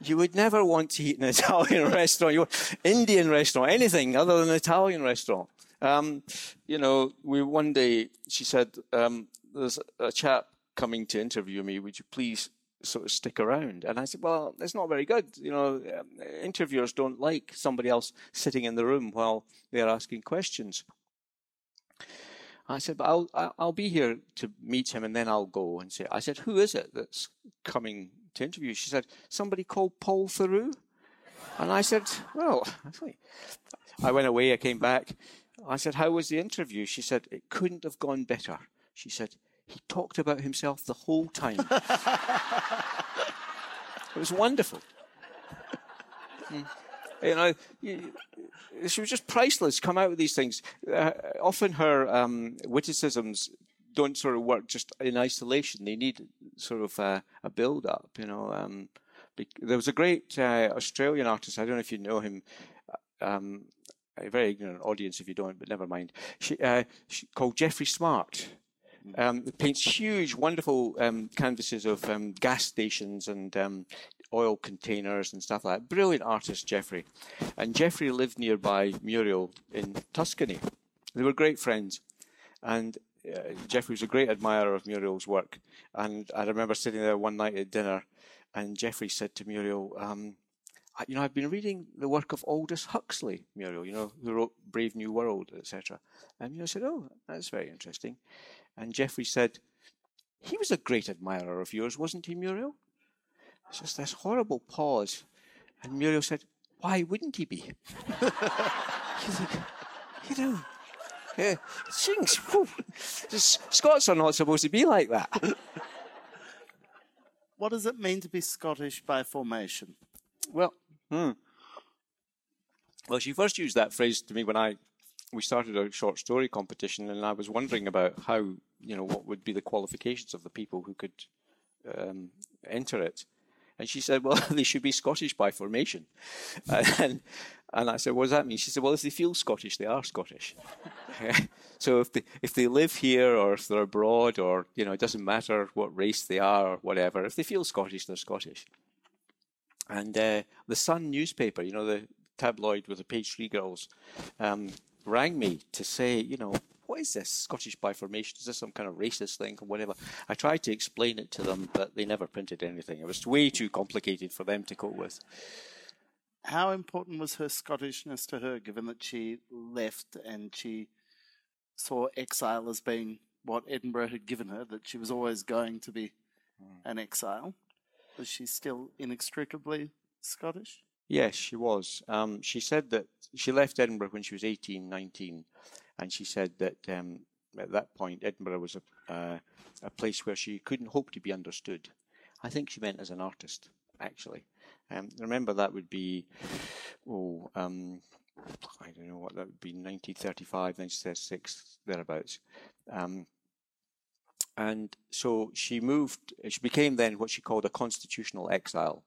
you would never want to eat in an Italian restaurant, you Indian restaurant, anything other than an Italian restaurant. Um, you know, we one day she said, um, "There's a chap coming to interview me. Would you please sort of stick around?" And I said, "Well, it's not very good. You know, um, interviewers don't like somebody else sitting in the room while they're asking questions." I said, but I'll I'll be here to meet him, and then I'll go and say. I said, who is it that's coming to interview? She said, somebody called Paul Theroux. And I said, well, <laughs> I went away. I came back. I said, how was the interview? She said, it couldn't have gone better. She said, he talked about himself the whole time. <laughs> it was wonderful. Mm you know, she was just priceless. Come out with these things. Uh, often her um, witticisms don't sort of work just in isolation. They need sort of uh, a build up. You know, um, there was a great uh, Australian artist. I don't know if you know him. Uh, um, a very ignorant audience if you don't, but never mind. She, uh, she called Jeffrey Smart. Um, paints huge, wonderful um, canvases of um, gas stations and um, oil containers and stuff like that. Brilliant artist, Jeffrey. And Jeffrey lived nearby Muriel in Tuscany. They were great friends. And uh, Jeffrey was a great admirer of Muriel's work. And I remember sitting there one night at dinner, and Jeffrey said to Muriel, um, you know, I've been reading the work of Aldous Huxley, Muriel, you know, who wrote Brave New World, etc. And Muriel said, oh, that's very interesting. And Jeffrey said, he was a great admirer of yours, wasn't he, Muriel? It's just this horrible pause. And Muriel said, Why wouldn't he be? <laughs> He's like, you know, yeah, things, Scots are not supposed to be like that. What does it mean to be Scottish by formation? Well, hmm. Well, she first used that phrase to me when I we started a short story competition, and I was wondering about how you know what would be the qualifications of the people who could um, enter it. And she said, well, <laughs> they should be Scottish by formation. <laughs> and, and I said, what does that mean? She said, well, if they feel Scottish, they are Scottish. <laughs> so if they, if they live here or if they're abroad or, you know, it doesn't matter what race they are or whatever, if they feel Scottish, they're Scottish. And uh, the Sun newspaper, you know, the tabloid with the page three girls, um, rang me to say, you know, what is this Scottish by formation? Is this some kind of racist thing or whatever? I tried to explain it to them, but they never printed anything. It was way too complicated for them to cope with. How important was her Scottishness to her, given that she left and she saw exile as being what Edinburgh had given her, that she was always going to be mm. an exile? Was she still inextricably Scottish? Yes, she was. Um, she said that she left Edinburgh when she was 18, 19, and she said that um, at that point Edinburgh was a, uh, a place where she couldn't hope to be understood. I think she meant as an artist, actually. Um, remember that would be, oh, um, I don't know what that would be, 1935, 1936, thereabouts. Um, and so she moved, she became then what she called a constitutional exile.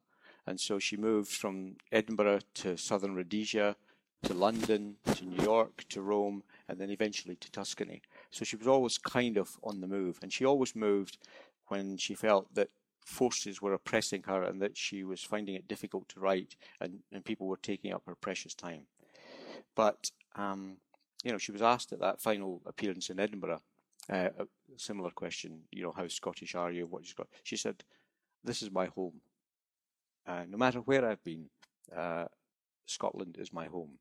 And so she moved from Edinburgh to southern Rhodesia, to London, to New York, to Rome, and then eventually to Tuscany. So she was always kind of on the move, and she always moved when she felt that forces were oppressing her and that she was finding it difficult to write, and, and people were taking up her precious time. But um, you know, she was asked at that final appearance in Edinburgh uh, a similar question. You know, how Scottish are you? What you got? She said, "This is my home. Uh, no matter where I've been, uh, Scotland is my home."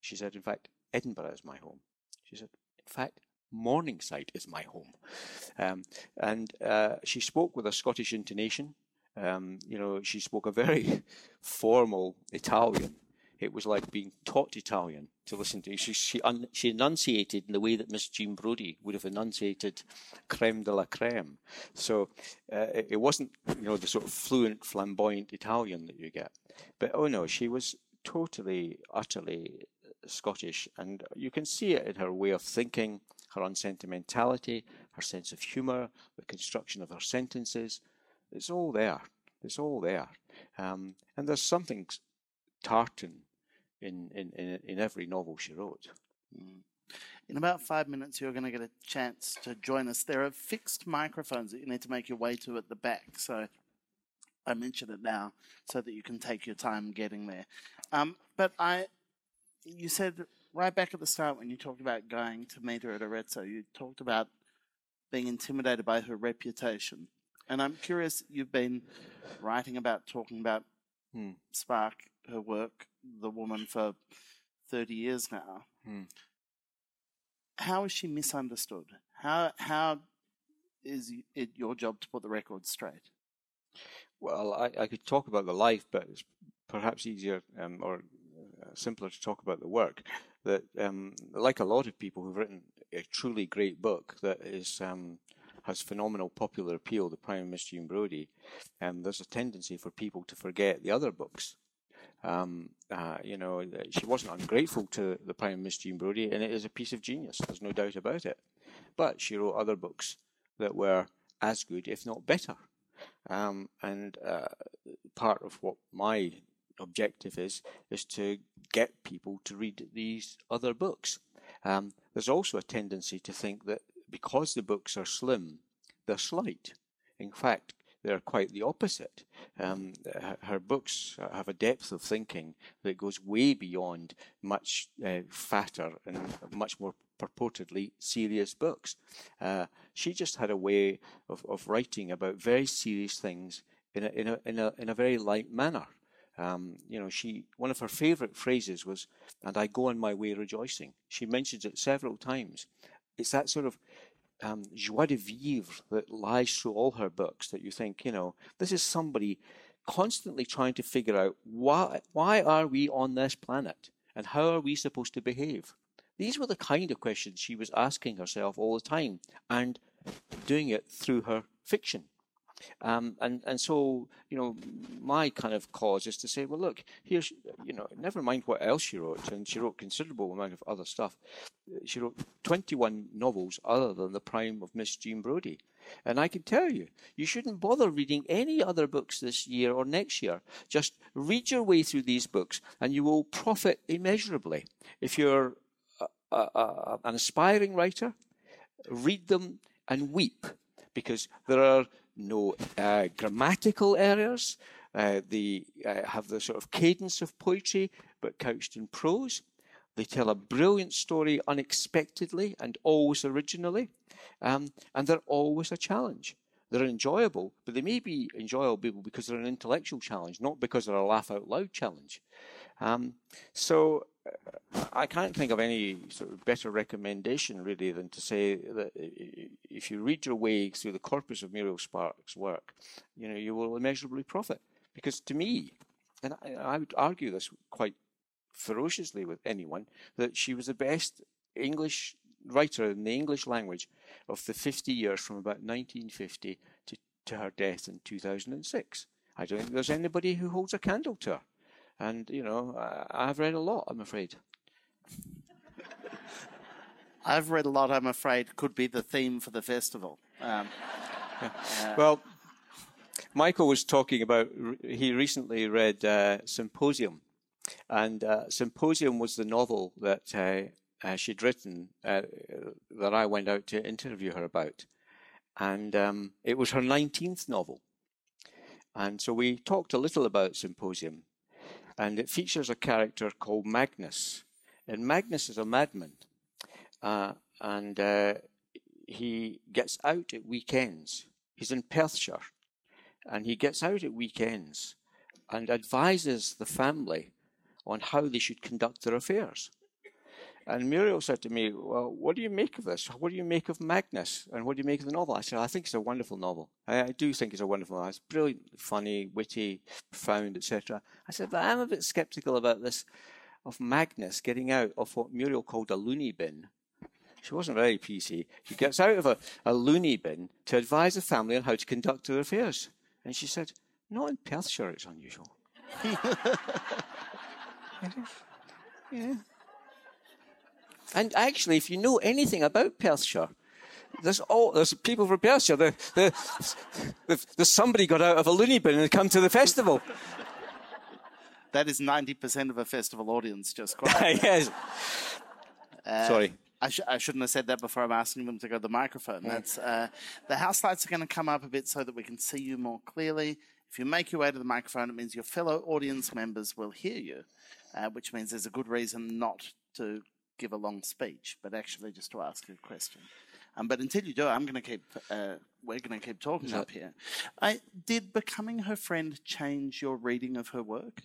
She said, "In fact, Edinburgh is my home." She said, In fact, Morningside is my home. Um, and uh, she spoke with a Scottish intonation. Um, you know, she spoke a very <laughs> formal Italian. It was like being taught Italian to listen to. She she, un, she enunciated in the way that Miss Jean Brodie would have enunciated creme de la creme. So uh, it, it, wasn't you know the sort of fluent, flamboyant Italian that you get. But oh no, she was totally, utterly Scottish, and you can see it in her way of thinking, her unsentimentality, her sense of humour, the construction of her sentences. It's all there. It's all there. Um, and there's something tartan in, in, in, in every novel she wrote. Mm. In about five minutes, you're going to get a chance to join us. There are fixed microphones that you need to make your way to at the back. So I mention it now so that you can take your time getting there. Um, but I, you said right back at the start when you talked about going to meet her at Arezzo, you talked about being intimidated by her reputation. And I'm curious, you've been writing about, talking about hmm. Spark, her work, the woman for 30 years now. Hmm. How is she misunderstood? How, how is it your job to put the record straight? Well, I, I could talk about the life, but it's perhaps easier um, or uh, simpler to talk about the work. That, um, like a lot of people who've written a truly great book that is um, has phenomenal popular appeal, The Prime and Jean Brodie, um, there's a tendency for people to forget the other books. Um, uh, you know, she wasn't ungrateful to The Prime of Miss Jean Brodie, and it is a piece of genius. There's no doubt about it. But she wrote other books that were as good, if not better. Um, and uh, part of what my objective is is to get people to read these other books. Um, there's also a tendency to think that because the books are slim, they're slight. In fact, they're quite the opposite. Um, her, books have a depth of thinking that goes way beyond much uh, fatter and much more purportedly serious books. Uh, she just had a way of, of writing about very serious things in a, in a, in a, in a very light manner. Um, you know, she one of her favourite phrases was, "And I go on my way rejoicing." She mentions it several times. It's that sort of um, joie de vivre that lies through all her books. That you think, you know, this is somebody constantly trying to figure out why why are we on this planet and how are we supposed to behave. These were the kind of questions she was asking herself all the time and doing it through her fiction. Um, and and so you know my kind of cause is to say, well, look, here's you know, never mind what else she wrote, and she wrote considerable amount of other stuff. She wrote 21 novels other than the prime of Miss Jean Brodie. And I can tell you, you shouldn't bother reading any other books this year or next year. Just read your way through these books, and you will profit immeasurably. If you're an aspiring writer, read them and weep because there are no uh, grammatical errors. Uh, they uh, have the sort of cadence of poetry, but couched in prose. They tell a brilliant story unexpectedly and always originally, um, and they're always a challenge. They're enjoyable, but they may be enjoyable because they're an intellectual challenge, not because they're a laugh out loud challenge. Um, so I can't think of any sort of better recommendation really than to say that if you read your way through the corpus of Muriel Spark's work, you know you will immeasurably profit. Because to me, and I, I would argue this quite ferociously with anyone, that she was the best English writer in the English language of the 50 years from about 1950 to, to her death in 2006. I don't think there's anybody who holds a candle to her. And, you know, I've read a lot, I'm afraid. <laughs> I've read a lot, I'm afraid, could be the theme for the festival. Um, <laughs> uh, well, Michael was talking about, he recently read uh, Symposium. And uh, Symposium was the novel that uh, uh, she'd written uh, that I went out to interview her about. And um, it was her 19th novel. And so we talked a little about Symposium and it features a character called Magnus. And Magnus is a madman, uh, and uh, he gets out at weekends. He's in Perthshire, and he gets out at weekends and advises the family on how they should conduct their affairs. And Muriel said to me, Well, what do you make of this? What do you make of Magnus? And what do you make of the novel? I said, I think it's a wonderful novel. I, I do think it's a wonderful novel. It's brilliant, funny, witty, profound, etc. I said, But I'm a bit skeptical about this of Magnus getting out of what Muriel called a loony bin. She wasn't very PC. She gets out of a, a loony bin to advise the family on how to conduct their affairs. And she said, Not in Perthshire, it's unusual. <laughs> yeah. And actually, if you know anything about Perthshire, there's all there's people from Perthshire. The, the, the, somebody got out of a loony bin and come to the festival. <laughs> That is ninety percent of a festival audience, just <laughs> quite. yes. Uh, Sorry. I, sh- I, shouldn't have said that before I'm asking them to go to the microphone. That's uh, the house lights are going to come up a bit so that we can see you more clearly. If you make your way to the microphone, it means your fellow audience members will hear you, uh, which means there's a good reason not to give a long speech, but actually just to ask a question. Um, but until you do, I'm going to keep. Uh, we're going to keep talking up here. I, did becoming her friend change your reading of her work?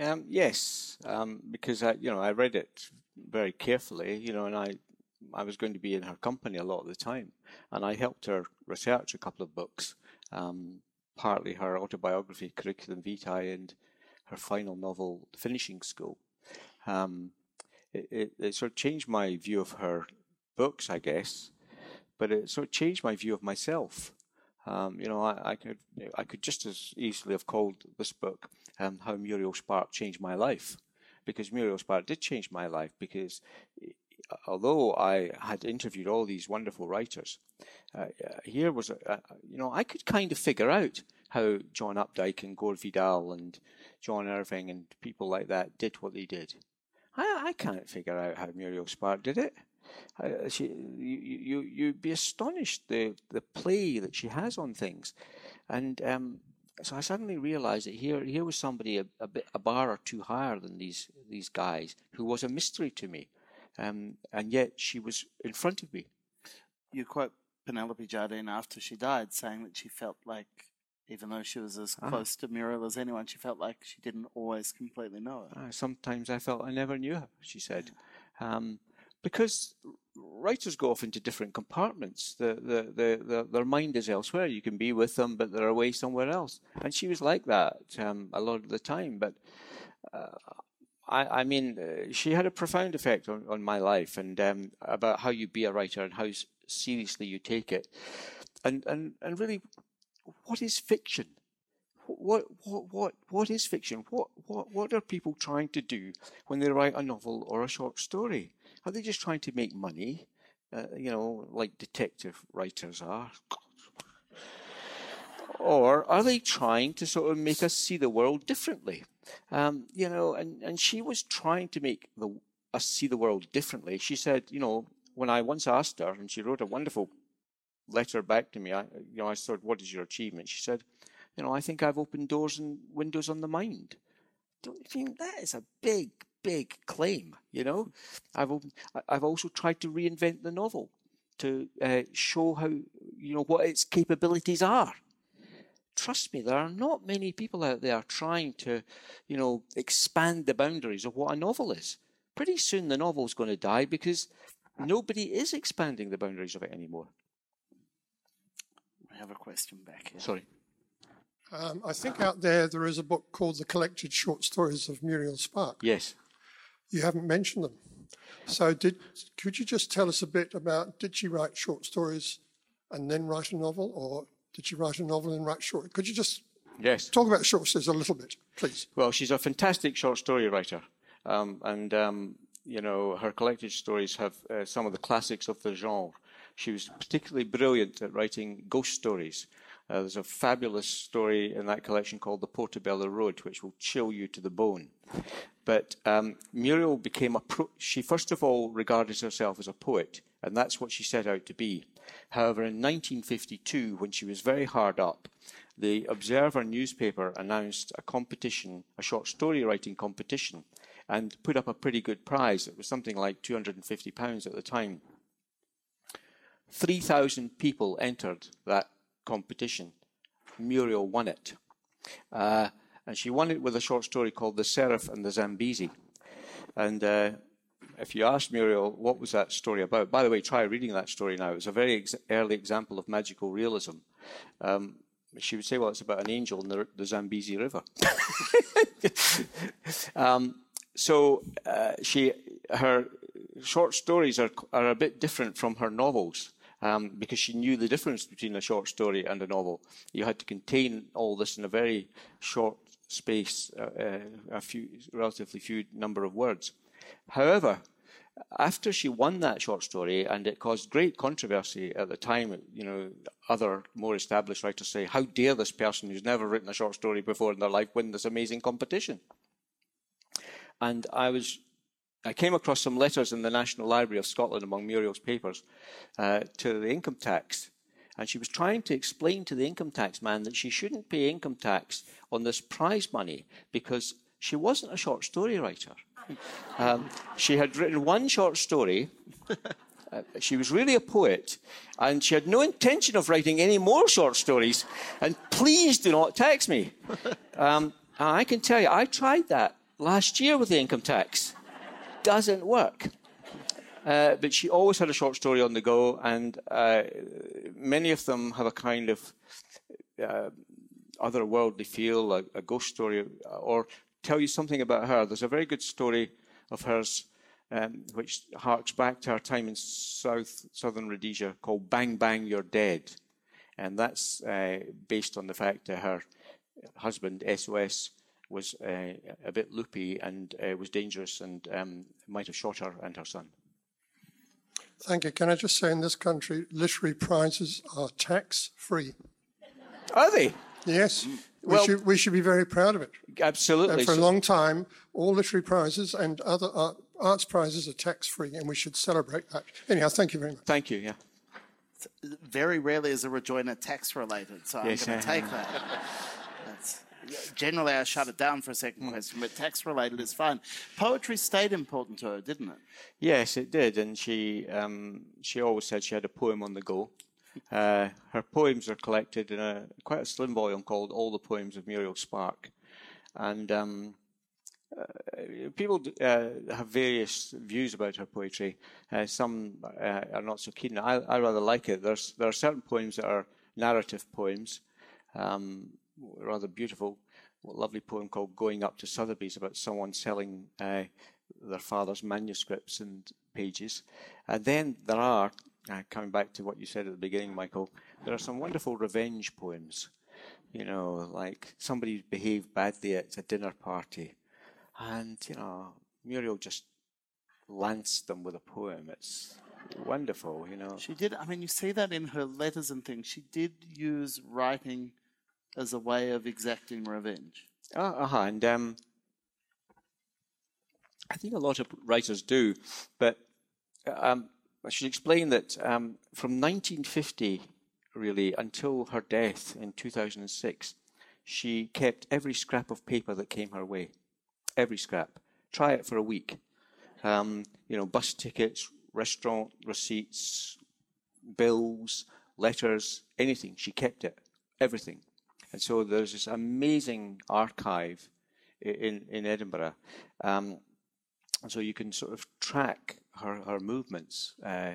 Um, yes, um, because I, you know, I read it very carefully, you know, and I, I was going to be in her company a lot of the time, and I helped her research a couple of books, um, partly her autobiography, Curriculum Vitae, and her final novel, The Finishing School. Um, it, it, sort of changed my view of her books, I guess, but it sort of changed my view of myself. Um, you know, I, I, could I could just as easily have called this book um, "How Muriel Spark Changed My Life," because Muriel Spark did change my life. Because although I had interviewed all these wonderful writers, uh, here was a, a, you know I could kind of figure out how John Updike and Gore Vidal and John Irving and people like that did what they did. I, I can't figure out how Muriel Spark did it. Uh, she, you, you, you'd be astonished the, the play that she has on things. And um, so I suddenly realized that here, here was somebody a, a, bit, a bar or two higher than these, these guys who was a mystery to me. Um, and yet she was in front of me. You quote Penelope Jardine after she died, saying that she felt like even though she was as ah. close to Muriel as anyone, she felt like she didn't always completely know her. Uh, sometimes I felt I never knew her, she said. Um, because writers go off into different compartments. The, the, the, the, their mind is elsewhere. You can be with them, but they're away somewhere else. And she was like that um, a lot of the time. But uh, I, I, mean, uh, she had a profound effect on, on my life and um, about how you be a writer and how seriously you take it. And, and, and really what is fiction? What, what, what, what is fiction? What, what, what are people trying to do when they write a novel or a short story? Are they just trying to make money? Uh, you know, like detective writers are. Or are they trying to sort of make us see the world differently? Um, you know, and, and she was trying to make the, us see the world differently. She said, you know, when I once asked her, and she wrote a wonderful letter back to me. I, you know, I said, "What is your achievement?" She said, "You know, I think I've opened doors and windows on the mind." Don't you think that is a big, big claim? You know, I've opened, I've also tried to reinvent the novel to uh, show how you know what its capabilities are. Trust me, there are not many people out there trying to, you know, expand the boundaries of what a novel is. Pretty soon the novel's going to die because nobody is expanding the boundaries of it anymore. I have a question back here. Sorry. Um, I think out there there is a book called The Collected Short Stories of Muriel Spark. Yes. You haven't mentioned them. So did could you just tell us a bit about did she write short stories and then write a novel or did she write a novel and write short? Could you just yes talk about short stories a little bit, please? Well, she's a fantastic short story writer, um, and um, you know her collected stories have uh, some of the classics of the genre. She was particularly brilliant at writing ghost stories. Uh, there's a fabulous story in that collection called The Portobello Road, which will chill you to the bone. But um, Muriel became a pro- she first of all regarded herself as a poet, and that's what she set out to be. However, in 1952, when she was very hard up, the Observer newspaper announced a competition, a short story writing competition, and put up a pretty good prize. It was something like £250 at the time. 3,000 people entered that competition. Muriel won it. Uh, and she won it with a short story called The Seraph and the Zambezi. And uh, if you ask Muriel, what was that story about? By the way, try reading that story now. It's a very ex- early example of magical realism. Um, she would say, well, it's about an angel in the, the Zambezi River. <laughs> um, so uh, she, her short stories are, are a bit different from her novels. Um, because she knew the difference between a short story and a novel. You had to contain all this in a very short space, uh, uh, a few relatively few number of words. However, after she won that short story, and it caused great controversy at the time, you know, other more established writers say, "How dare this person who's never written a short story before in their life win this amazing competition?" And I was I came across some letters in the National Library of Scotland among Muriel's papers uh, to the income tax. And she was trying to explain to the income tax man that she shouldn't pay income tax on this prize money because she wasn't a short story writer. <laughs> Um, she had written one short story. <laughs> Uh, she was really a poet, and she had no intention of writing any more short stories. And please do not tax me. <laughs> Um, I can tell you, I tried that last year with the income tax doesn't work. Uh, but she always had a short story on the go, and uh, many of them have a kind of uh, otherworldly feel, a, a, ghost story, or tell you something about her. There's a very good story of hers um, which harks back to her time in South Southern Rhodesia called "Bang Bang You're Dead," and that's uh, based on the fact that her husband SOS was uh, a bit loopy and uh, was dangerous and um, might have shot her and her son. Thank you. Can I just say in this country, literary prizes are tax free? Are they? Yes. Well, we, should, we should be very proud of it. Absolutely. And for a long time, all literary prizes and other art, arts prizes are tax free, and we should celebrate that. Anyhow, thank you very much. Thank you. Yeah. Very rarely is a rejoinder tax related, so yes, I'm going to take that. <laughs> Generally, I shut it down for a second mm. question, but tax related is fine. Poetry stayed important to her, didn't it? Yes, it did, and she um, she always said she had a poem on the go. Uh, her poems are collected in a quite a slim volume called "All the Poems of Muriel Spark," and um, uh, people uh, have various views about her poetry. Uh, some uh, are not so keen. I, I, rather like it. There's there are certain poems that are narrative poems. Um, rather beautiful, lovely poem called Going Up to Sotheby's about someone selling uh, their father's manuscripts and pages. And then there are, uh, coming back to what you said at the beginning, Michael, there are some wonderful revenge poems. You know, like somebody behaved badly at a dinner party. And, you know, Muriel just lanced them with a poem. It's wonderful, you know. She did, I mean, you see that in her letters and things. She did use writing as a way of exacting revenge. Uh huh. And um, I think a lot of writers do, but um, I should explain that um, from 1950, really, until her death in 2006, she kept every scrap of paper that came her way. Every scrap. Try it for a week. Um, you know, bus tickets, restaurant receipts, bills, letters, anything. She kept it. Everything. And so there's this amazing archive in, in Edinburgh. Um, and so you can sort of track her, her movements uh,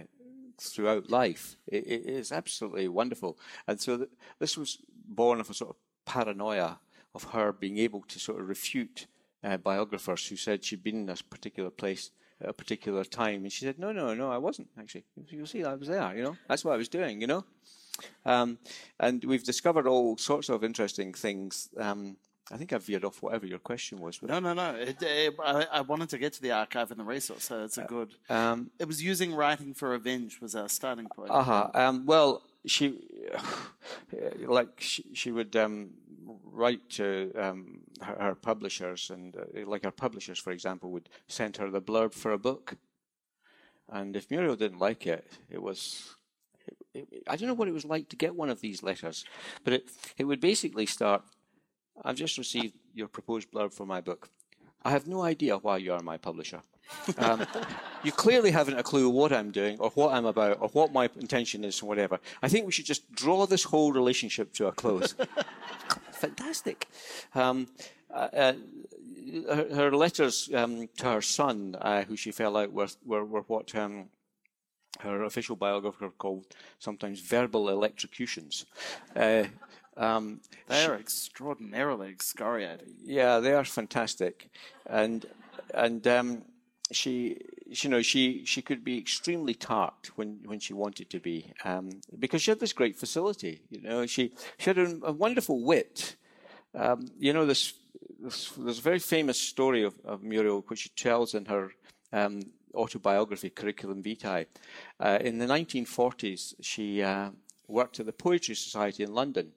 throughout life. It, it is absolutely wonderful. And so th- this was born of a sort of paranoia of her being able to sort of refute uh, biographers who said she'd been in this particular place at a particular time. And she said, no, no, no, I wasn't actually. You'll see, I was there, you know. That's what I was doing, you know. Um, and we've discovered all sorts of interesting things. Um, I think I've veered off whatever your question was. No, no, no. It, it, I, I, wanted to get to the archive and the resource, so it's a uh, good. Um, it was using writing for revenge was our starting point. Uh huh. well, she, <sighs> like, she, she would um, write to um, her, her, publishers, and uh, like her publishers, for example, would send her the blurb for a book. And if Muriel didn't like it, it was I don't know what it was like to get one of these letters, but it, it would basically start I've just received your proposed blurb for my book. I have no idea why you are my publisher. Um, <laughs> you clearly haven't a clue what I'm doing or what I'm about or what my intention is or whatever. I think we should just draw this whole relationship to a close. <laughs> Fantastic. Um, uh, uh, her, her letters um, to her son, uh, who she fell out with, were, were what um, her official biographer called sometimes verbal electrocutions. Uh, um, they are extraordinarily excoriating. Yeah, they are fantastic, and and um, she, you know, she she could be extremely tart when when she wanted to be, um, because she had this great facility. You know, she she had a, a wonderful wit. Um, you know, this, this, there's a very famous story of, of Muriel which she tells in her um, autobiography, Curriculum Vitae. Uh, in the 1940s, she uh, worked at the Poetry Society in London.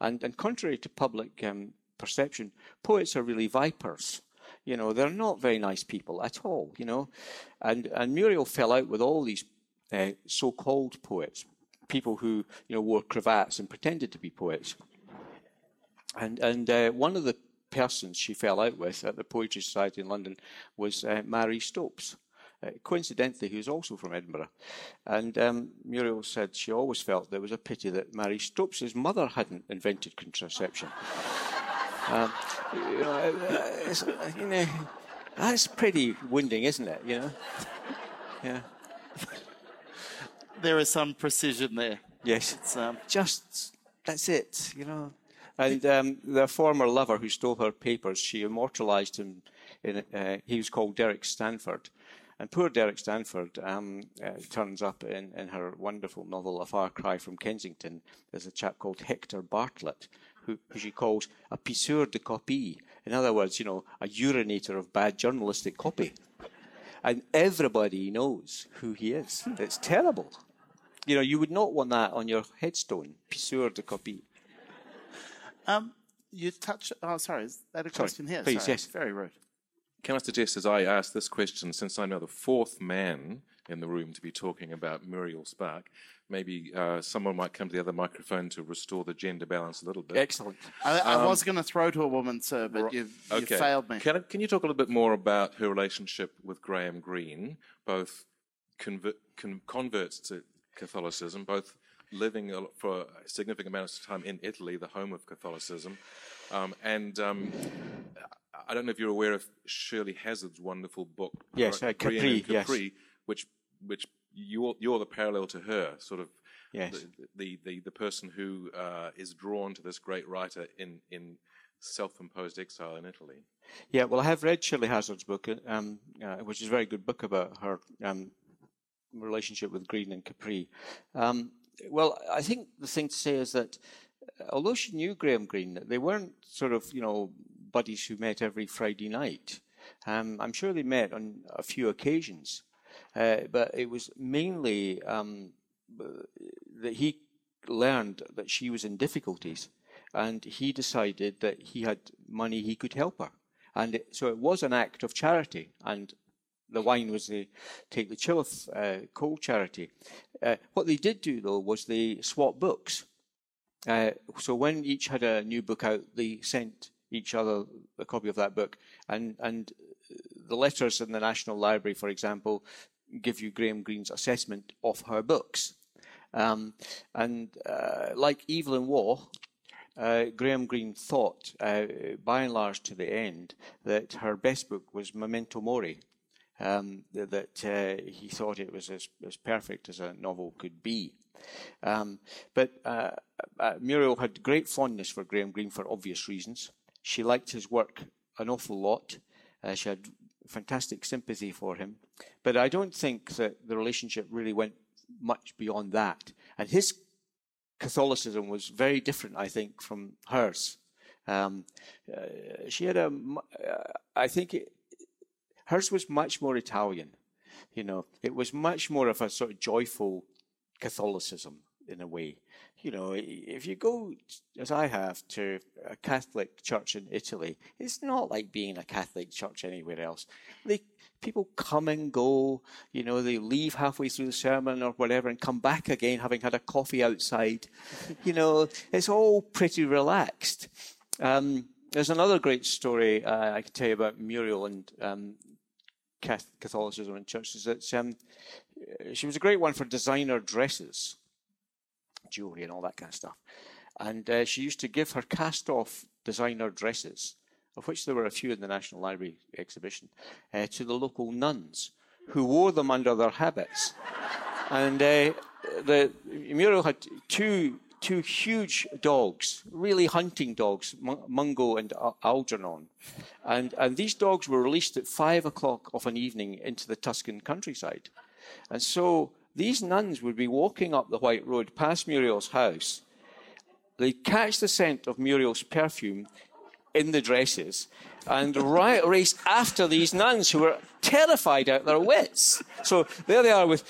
And, and contrary to public um, perception, poets are really vipers. You know, they're not very nice people at all, you know. And, and Muriel fell out with all these uh, so-called poets, people who, you know, wore cravats and pretended to be poets. And, and uh, one of the persons she fell out with at the Poetry Society in London was uh, Marie Stopes uh, coincidentally, was also from Edinburgh. And um, Muriel said she always felt there was a pity that Marie Stopes' mother hadn't invented contraception. <laughs> um, you, know, uh, you know, that's pretty wounding, isn't it? You know, <laughs> yeah. There is some precision there. Yes, it's um, just that's it. You know. And um, their former lover, who stole her papers, she immortalised him. In, uh, he was called Derek Stanford, and poor Derek Stanford um, uh, turns up in, in her wonderful novel A Far Cry from Kensington. There's a chap called Hector Bartlett, who, who she calls a pisseur de copie. In other words, you know, a urinator of bad journalistic copy. And everybody knows who he is. It's terrible. You know, you would not want that on your headstone, pisseur de copie. Um, you touch. Oh, sorry. Is that a question here? Please, sorry. yes. Very rude. Can I suggest, as I ask this question, since I'm now the fourth man in the room to be talking about Muriel Spark, maybe uh, someone might come to the other microphone to restore the gender balance a little bit. Excellent. I, I um, was going to throw to a woman, sir, but you've, okay. you've failed me. Can, can, you talk a little bit more about her relationship with Graham Greene, both convert, con, converts to Catholicism, both living for a significant amount of time in Italy, the home of Catholicism, um, and um, I don't know if you're aware of Shirley Hazzard's wonderful book. Yes, uh, Capri, Capri, yes. which which you're you're the parallel to her, sort of. Yes. The the the, the person who uh, is drawn to this great writer in in self-imposed exile in Italy. Yeah, well, I have read Shirley Hazzard's book, um, uh, which is a very good book about her um, relationship with Greene and Capri. Um, well, I think the thing to say is that uh, although she knew Graham Greene, they weren't sort of, you know, buddies who met every Friday night. Um, I'm sure they met on a few occasions, uh, but it was mainly um, that he learned that she was in difficulties, and he decided that he had money he could help her, and it, so it was an act of charity. And the wine was the take the Chilliff uh, coal charity. Uh, what they did do though was they swapped books. Uh, so when each had a new book out, they sent each other a copy of that book. And, and the letters in the National Library, for example, give you Graham Greene's assessment of her books. Um, and uh, like Evelyn Waugh, uh, Graham Greene thought, uh, by and large to the end, that her best book was Memento Mori. Um, that uh, he thought it was as, as perfect as a novel could be. Um, but uh, uh, Muriel had great fondness for Graham Greene for obvious reasons. She liked his work an awful lot. Uh, she had fantastic sympathy for him. But I don't think that the relationship really went much beyond that. And his Catholicism was very different, I think, from hers. Um, uh, she had a, uh, I think it, hers was much more Italian. You know, it was much more of a sort of joyful Catholicism in a way you know, if you go, as I have, to a Catholic church in Italy, it's not like being a Catholic church anywhere else. They, people come and go, you know, they leave halfway through the sermon or whatever and come back again having had a coffee outside. <laughs> you know, it's all pretty relaxed. Um, there's another great story uh, I could tell you about Muriel and um, Catholicism in churches. That um, she was a great one for designer dresses jewelry and all that kind of stuff. And uh, she used to give her cast off designer dresses of which there were a few in the National Library exhibition, uh, to the local nuns who wore them under their habits. and uh, the Muriel had two two huge dogs, really hunting dogs, Mungo and Algernon. And, and these dogs were released at five o'clock of an evening into the Tuscan countryside. And so these nuns would be walking up the White Road past Muriel's house. They'd catch the scent of Muriel's perfume in the dresses and right, race after these nuns who were terrified out their wits. So there they are with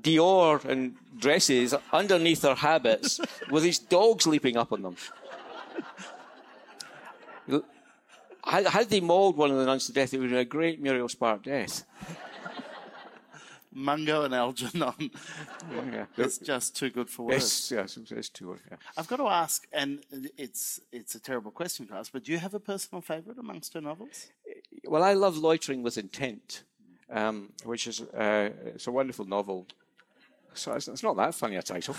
Dior and dresses underneath their habits with these dogs leaping up on them. Had they mauled one of the nuns to death, it would have been a great Muriel Spark death. Mungo and Algernon. yeah. It's just too good for words. Yes, yes, it's too good. Yeah. I've got to ask, and it's it's a terrible question to ask, but do you have a personal favourite amongst her novels? Well, I love Loitering with Intent, um, which is uh, it's a wonderful novel. So it's, it's not that funny a title.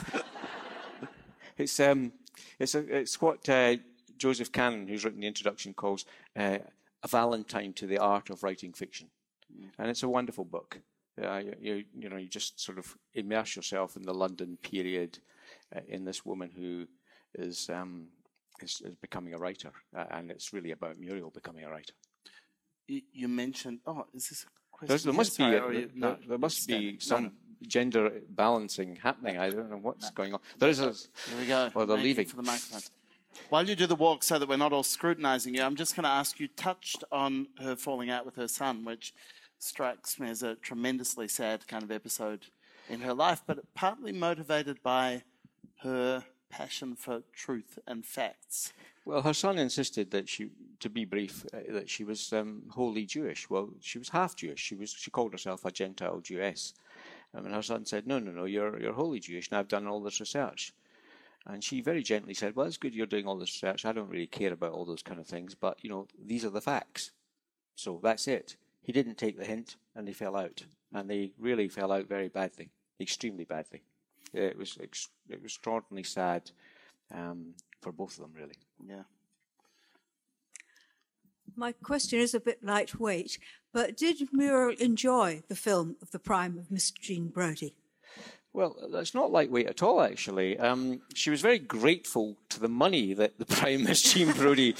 <laughs> it's um, it's a, it's what uh, Joseph Cannon, who's written the introduction, calls uh, a Valentine to the art of writing fiction, mm. and it's a wonderful book. Uh, you, you know, you just sort of immerse yourself in the London period, uh, in this woman who is, um, is, is becoming a writer, uh, and it's really about Muriel becoming a writer. You mentioned, oh, is this a question? there must be, a, you, no, there must be some no, gender balancing happening. I don't know what's going on. There is a. Here we go. Well, they're Thank leaving. For the microphone. While you do the walk, so that we're not all scrutinising you, I'm just going to ask you. Touched on her falling out with her son, which strikes me as a tremendously sad kind of episode in her life, but partly motivated by her passion for truth and facts. Well, her son insisted that she, to be brief, uh, that she was um, wholly Jewish. Well, she was half Jewish. She was she called herself a Gentile Jewess. Um, and her son said, "No, no, no, you're you're wholly Jewish, and I've done all this research." And she very gently said, "Well, it's good you're doing all this research. I don't really care about all those kind of things, but you know, these are the facts. So that's it." He didn't take the hint and they fell out. And they really fell out very badly, extremely badly. It was ex- it was extraordinarily sad um, for both of them, really. Yeah. My question is a bit lightweight, but did Muriel enjoy the film of the prime of Miss Jean Brodie? Well, that's not lightweight at all, actually. Um, she was very grateful to the money that the <laughs> Prime Miss Jean Brodie.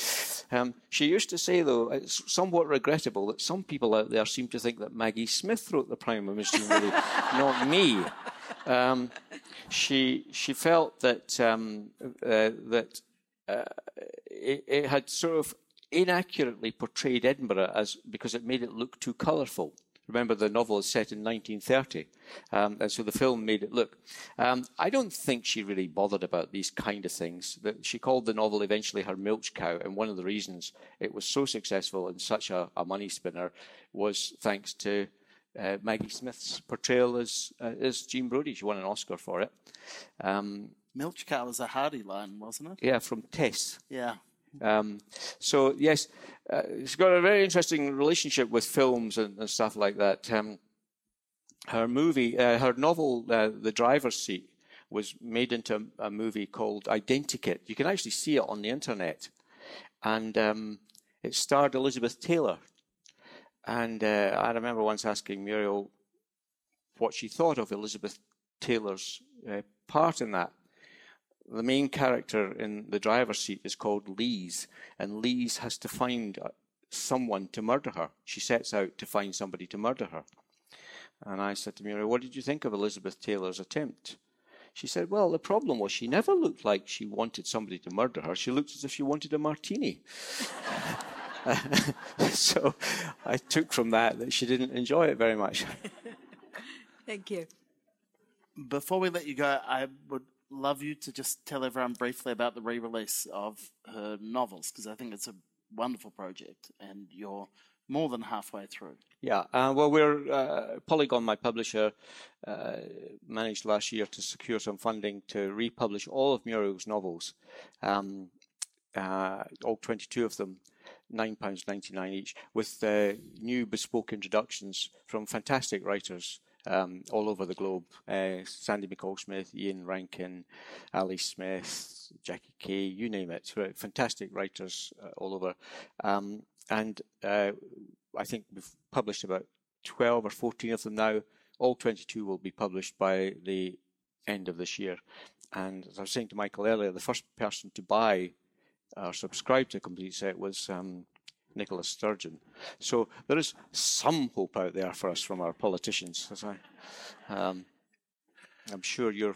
Um, she used to say, though, it's somewhat regrettable that some people out there seem to think that Maggie Smith wrote the Prime of Miss Jean Brodie, not me. Um, she she felt that um, uh, that uh, it, it had sort of inaccurately portrayed Edinburgh as because it made it look too colourful. Remember, the novel is set in 1930, um, and so the film made it look. Um, I don't think she really bothered about these kind of things. She called the novel eventually her milch cow, and one of the reasons it was so successful and such a, a money spinner was thanks to uh, Maggie Smith's portrayal as uh, as Jean Brodie. She won an Oscar for it. Um, milch cow was a Hardy line, wasn't it? Yeah, from Tess. Yeah. Um, so yes, uh, she's got a very interesting relationship with films and, and stuff like that. Um, her movie, uh, her novel, uh, The Driver's Seat, was made into a, a, movie called Identikit. You can actually see it on the internet, and um, it starred Elizabeth Taylor. And uh, I remember once asking Muriel what she thought of Elizabeth Taylor's uh, part in that the main character in the driver's seat is called Lise, and Lise has to find uh, someone to murder her. She sets out to find somebody to murder her. And I said to Muriel, What did you think of Elizabeth Taylor's attempt? She said, Well, the problem was she never looked like she wanted somebody to murder her. She looked as if she wanted a martini. <laughs> so I took from that that she didn't enjoy it very much. <laughs> Thank you. Before we let you go, I would love you to just tell everyone briefly about the re-release of her novels because I think it's a wonderful project, and you're more than halfway through. Yeah, uh, well, we're uh, Polygon, my publisher, uh, managed last year to secure some funding to republish all of Muriel's novels, um, uh, all 22 of them. £9.99 each, with new bespoke introductions from fantastic writers um, all over the globe. Uh, Sandy McCall Smith, Ian Rankin, Ali Smith, Jackie Kay, you name it. Fantastic writers uh, all over. Um, and uh, I think we've published about 12 or 14 of them now. All 22 will be published by the end of this year. And as I was saying to Michael earlier, the first person to buy or subscribe to a complete set was um, Nicola Sturgeon. So there is some hope out there for us from our politicians. As I, um, I'm sure your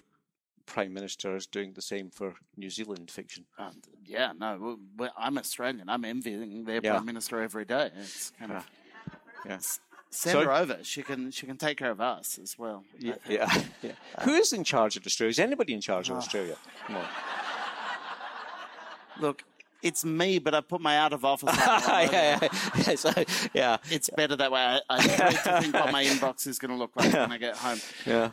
Prime Minister is doing the same for New Zealand fiction. Um, yeah, no, well, I'm Australian. I'm envying their Yeah. Prime Minister every day. It's kind of Yeah. send Sorry? her over. She can she can take care of us as well. Yeah, yeah, <laughs> yeah. Who is in charge of Australia? Is anybody in charge of Australia? Come on. Look, it's me, but I put my out of office. <laughs> on all over. yeah, yeah, yeah. <laughs> So, yeah, It's better that way. I, I to think what my inbox is going to look like when I get home. yeah.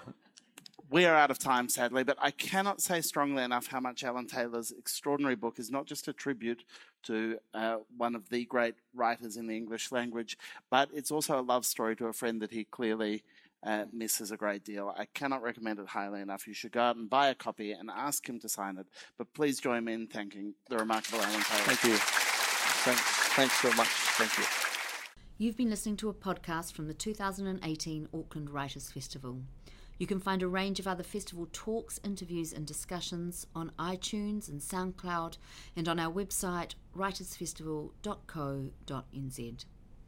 We are out of time, sadly, but I cannot say strongly enough how much Alan Taylor's extraordinary book is not just a tribute to uh, one of the great writers in the English language, but it's also a love story to a friend that he clearly uh, misses a great deal. I cannot recommend it highly enough. You should go out and buy a copy and ask him to sign it. But please join me in thanking the remarkable Alan Taylor. Thank you. Thanks, thanks so much. Thank you. You've been listening to a podcast from the 2018 Auckland Writers Festival. You can find a range of other festival talks, interviews, and discussions on iTunes and SoundCloud and on our website writersfestival.co.nz.